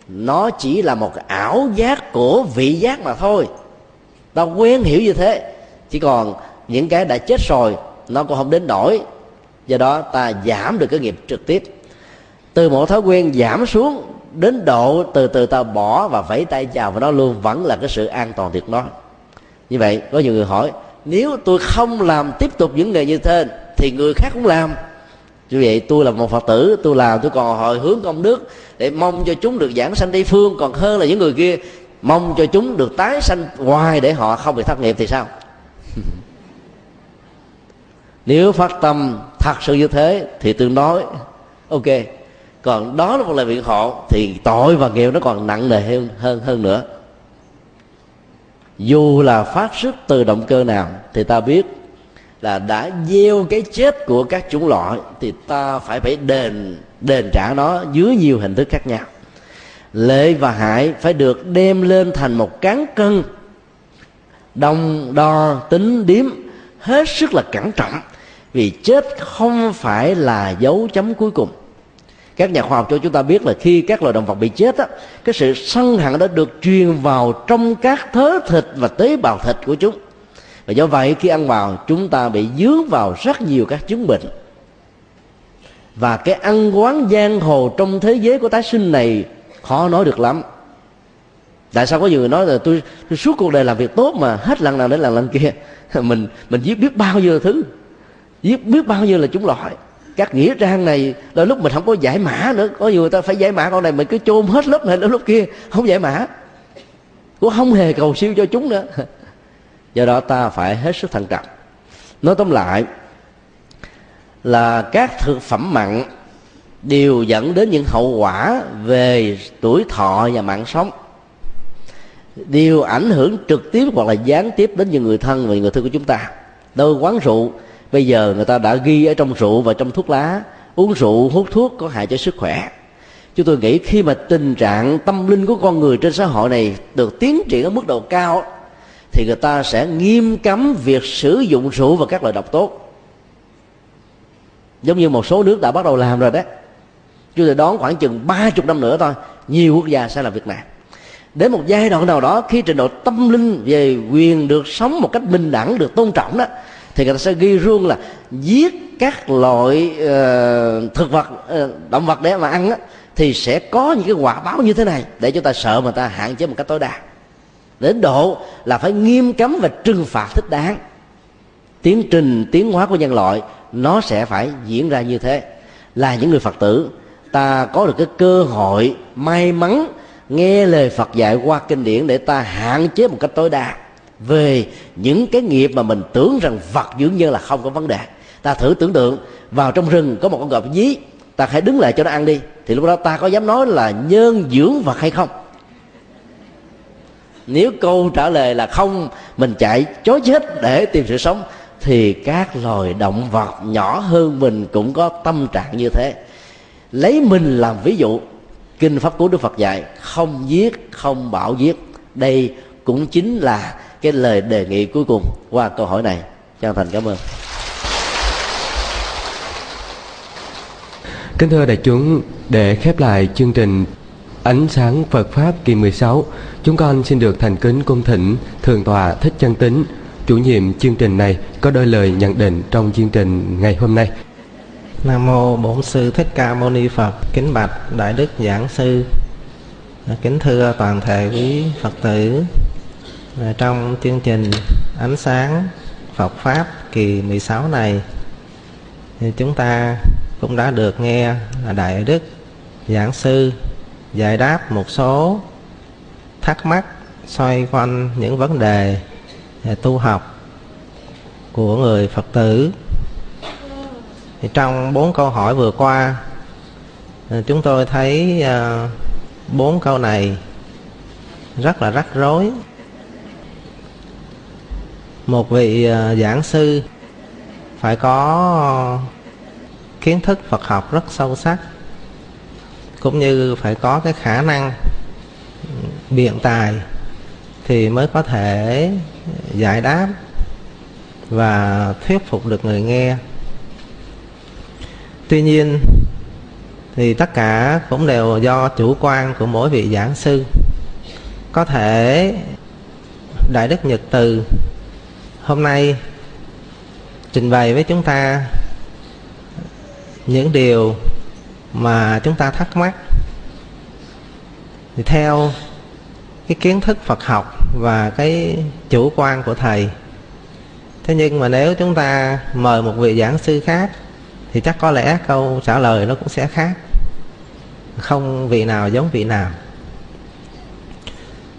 nó chỉ là một ảo giác của vị giác mà thôi. Ta quen hiểu như thế. Chỉ còn những cái đã chết rồi, nó cũng không đến nổi do đó ta giảm được cái nghiệp trực tiếp. Từ một thói quen giảm xuống, đến độ từ từ ta bỏ và vẫy tay chào và nó luôn vẫn là cái sự an toàn tuyệt đối. Như vậy, có nhiều người hỏi, nếu tôi không làm tiếp tục những nghề như thế, thì người khác cũng làm? Như vậy tôi là một phật tử, tôi làm, tôi còn hồi hướng công đức để mong cho chúng được giảng sanh tây phương. Còn hơn là những người kia, mong cho chúng được tái sanh hoài để họ không bị thất nghiệp thì sao? Nếu phát tâm thật sự như thế thì tương đối. Ok. Còn đó là một lời biện hộ thì tội và nghèo nó còn nặng nề hơn hơn hơn nữa. Dù là phát xuất từ động cơ nào thì ta biết là đã gieo cái chết của các chủng loại thì ta phải phải đền đền trả nó dưới nhiều hình thức khác nhau. Lệ và hại phải được đem lên thành một cán cân, đồng đo, tính điếm, hết sức là cẩn trọng, vì chết không phải là dấu chấm cuối cùng. Các nhà khoa học cho chúng ta biết là khi các loài động vật bị chết á, cái sự sân hận đã được truyền vào trong các thớ thịt và tế bào thịt của chúng và do vậy khi ăn vào chúng ta bị dướng vào rất nhiều các chứng bệnh. Và cái ăn quán giang hồ trong thế giới của tái sinh này khó nói được lắm. Tại sao có nhiều người nói là tôi, tôi suốt cuộc đời làm việc tốt mà hết lần nào đến lần lần kia. Mình mình giết biết bao nhiêu thứ. Giết biết bao nhiêu là chúng loại. Các nghĩa trang này là lúc mình không có giải mã nữa. Có nhiều người ta phải giải mã con này mình cứ chôn hết lớp này đến lớp kia không giải mã. Cũng không hề cầu siêu cho chúng nữa. do đó ta phải hết sức thận trọng. Nói tóm lại, là các thực phẩm mặn đều dẫn đến những hậu quả về tuổi thọ và mạng sống. Đều ảnh hưởng trực tiếp hoặc là gián tiếp đến những người thân và người thân của chúng ta. Đôi quán rượu, bây giờ người ta đã ghi ở trong rượu và trong thuốc lá. Uống rượu, hút thuốc có hại cho sức khỏe. Chúng tôi nghĩ khi mà tình trạng tâm linh của con người trên xã hội này được tiến triển ở mức độ cao thì người ta sẽ nghiêm cấm việc sử dụng rượu và các loại độc tốt giống như một số nước đã bắt đầu làm rồi đấy. Chúng ta đón khoảng chừng ba chục năm nữa thôi nhiều quốc gia sẽ làm việc này. Đến một giai đoạn nào đó khi trình độ tâm linh về quyền được sống một cách bình đẳng được tôn trọng đó thì người ta sẽ ghi ruông là giết các loại uh, thực vật uh, động vật để mà ăn á, thì sẽ có những cái quả báo như thế này để chúng ta sợ mà ta hạn chế một cách tối đa. Đến độ là phải nghiêm cấm và trừng phạt thích đáng. Tiến trình, tiến hóa của nhân loại, nó sẽ phải diễn ra như thế. Là những người phật tử, ta có được cái cơ hội may mắn nghe lời phật dạy qua kinh điển để ta hạn chế một cách tối đa về những cái nghiệp mà mình tưởng rằng vật dưỡng nhân là không có vấn đề. Ta thử tưởng tượng, vào trong rừng có một con gọt dí, ta hãy đứng lại cho nó ăn đi. Thì lúc đó ta có dám nói là nhân dưỡng vật hay không? Nếu câu trả lời là không mình chạy chối chết để tìm sự sống thì các loài động vật nhỏ hơn mình cũng có tâm trạng như thế. Lấy mình làm ví dụ kinh pháp cú đức phật dạy không giết không bảo giết. Đây cũng chính là cái lời đề nghị cuối cùng qua câu hỏi này. Chân thành cảm ơn. Kính thưa đại chúng, để khép lại chương trình Ánh sáng Phật Pháp kỳ 16, chúng con xin được thành kính cung thỉnh Thượng tọa Thích Chân Tính, chủ nhiệm chương trình này có đôi lời nhận định trong chương trình ngày hôm nay. Nam mô Bổn sư Thích Ca Mâu Ni Phật, kính bạch đại đức giảng sư, ờ, kính thưa toàn thể quý Phật tử. Ờ, trong chương trình Ánh sáng Phật Pháp kỳ 16 này thì chúng ta cũng đã được nghe đại đức giảng sư giải đáp một số thắc mắc xoay quanh những vấn đề à, tu học của người Phật tử. Thì trong bốn câu hỏi vừa qua à, chúng tôi thấy à, bốn câu này rất là rắc rối. Một vị giảng sư phải có kiến thức Phật học rất sâu sắc, cũng như phải có cái khả năng biện tài thì mới có thể giải đáp và thuyết phục được người nghe. Tuy nhiên thì tất cả cũng đều do chủ quan của mỗi vị giảng sư. Có thể đại đức nhật từ hôm nay trình bày với chúng ta những điều mà chúng ta thắc mắc. Thì theo cái kiến thức Phật học và cái chủ quan của thầy. Thế nhưng mà nếu chúng ta mời một vị giảng sư khác, thì chắc có lẽ câu trả lời nó cũng sẽ khác. Không vị nào giống vị nào.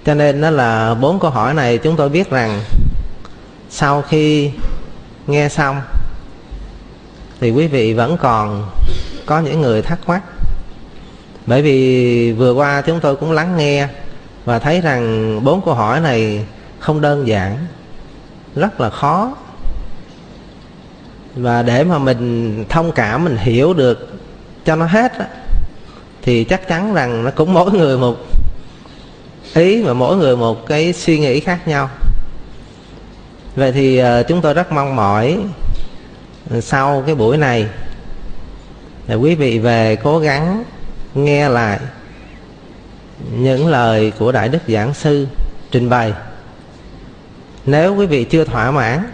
Cho nên nó là bốn câu hỏi này chúng tôi biết rằng sau khi nghe xong, thì quý vị vẫn còn có những người thắc mắc. Bởi vì vừa qua chúng tôi cũng lắng nghe và thấy rằng bốn câu hỏi này không đơn giản rất là khó. Và để mà mình thông cảm mình hiểu được cho nó hết á, thì chắc chắn rằng nó cũng mỗi người một ý và mỗi người một cái suy nghĩ khác nhau. Vậy thì ờ, chúng tôi rất mong mỏi ờ, sau cái buổi này là quý vị về cố gắng nghe lại những lời của đại đức giảng sư trình bày. Nếu quý vị chưa thỏa mãn,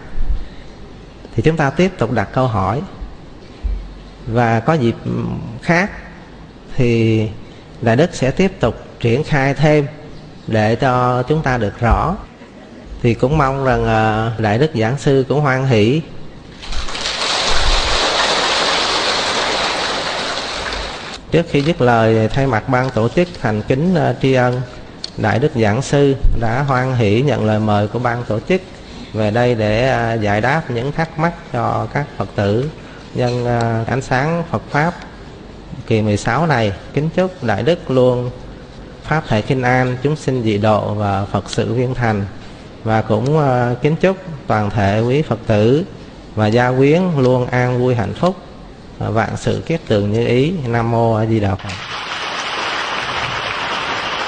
thì chúng ta tiếp tục đặt câu hỏi. Và có dịp khác, thì đại đức sẽ tiếp tục triển khai thêm để cho chúng ta được rõ. Thì cũng mong rằng ờ, đại đức giảng sư cũng hoan hỷ trước khi dứt lời, thay mặt ban tổ chức thành kính ờ, tri ân, đại đức giảng sư đã hoan hỷ nhận lời mời của ban tổ chức về đây để ờ, giải đáp những thắc mắc cho các phật tử nhân ờ, ánh sáng Phật pháp. Kỳ 16 này, kính chúc đại đức luôn pháp thể kinh an chúng sinh dị độ và phật sự viên thành. Và cũng kính chúc toàn thể quý phật tử và gia quyến luôn an vui hạnh phúc vạn sự kiết tường như ý nam mô a di đà phật.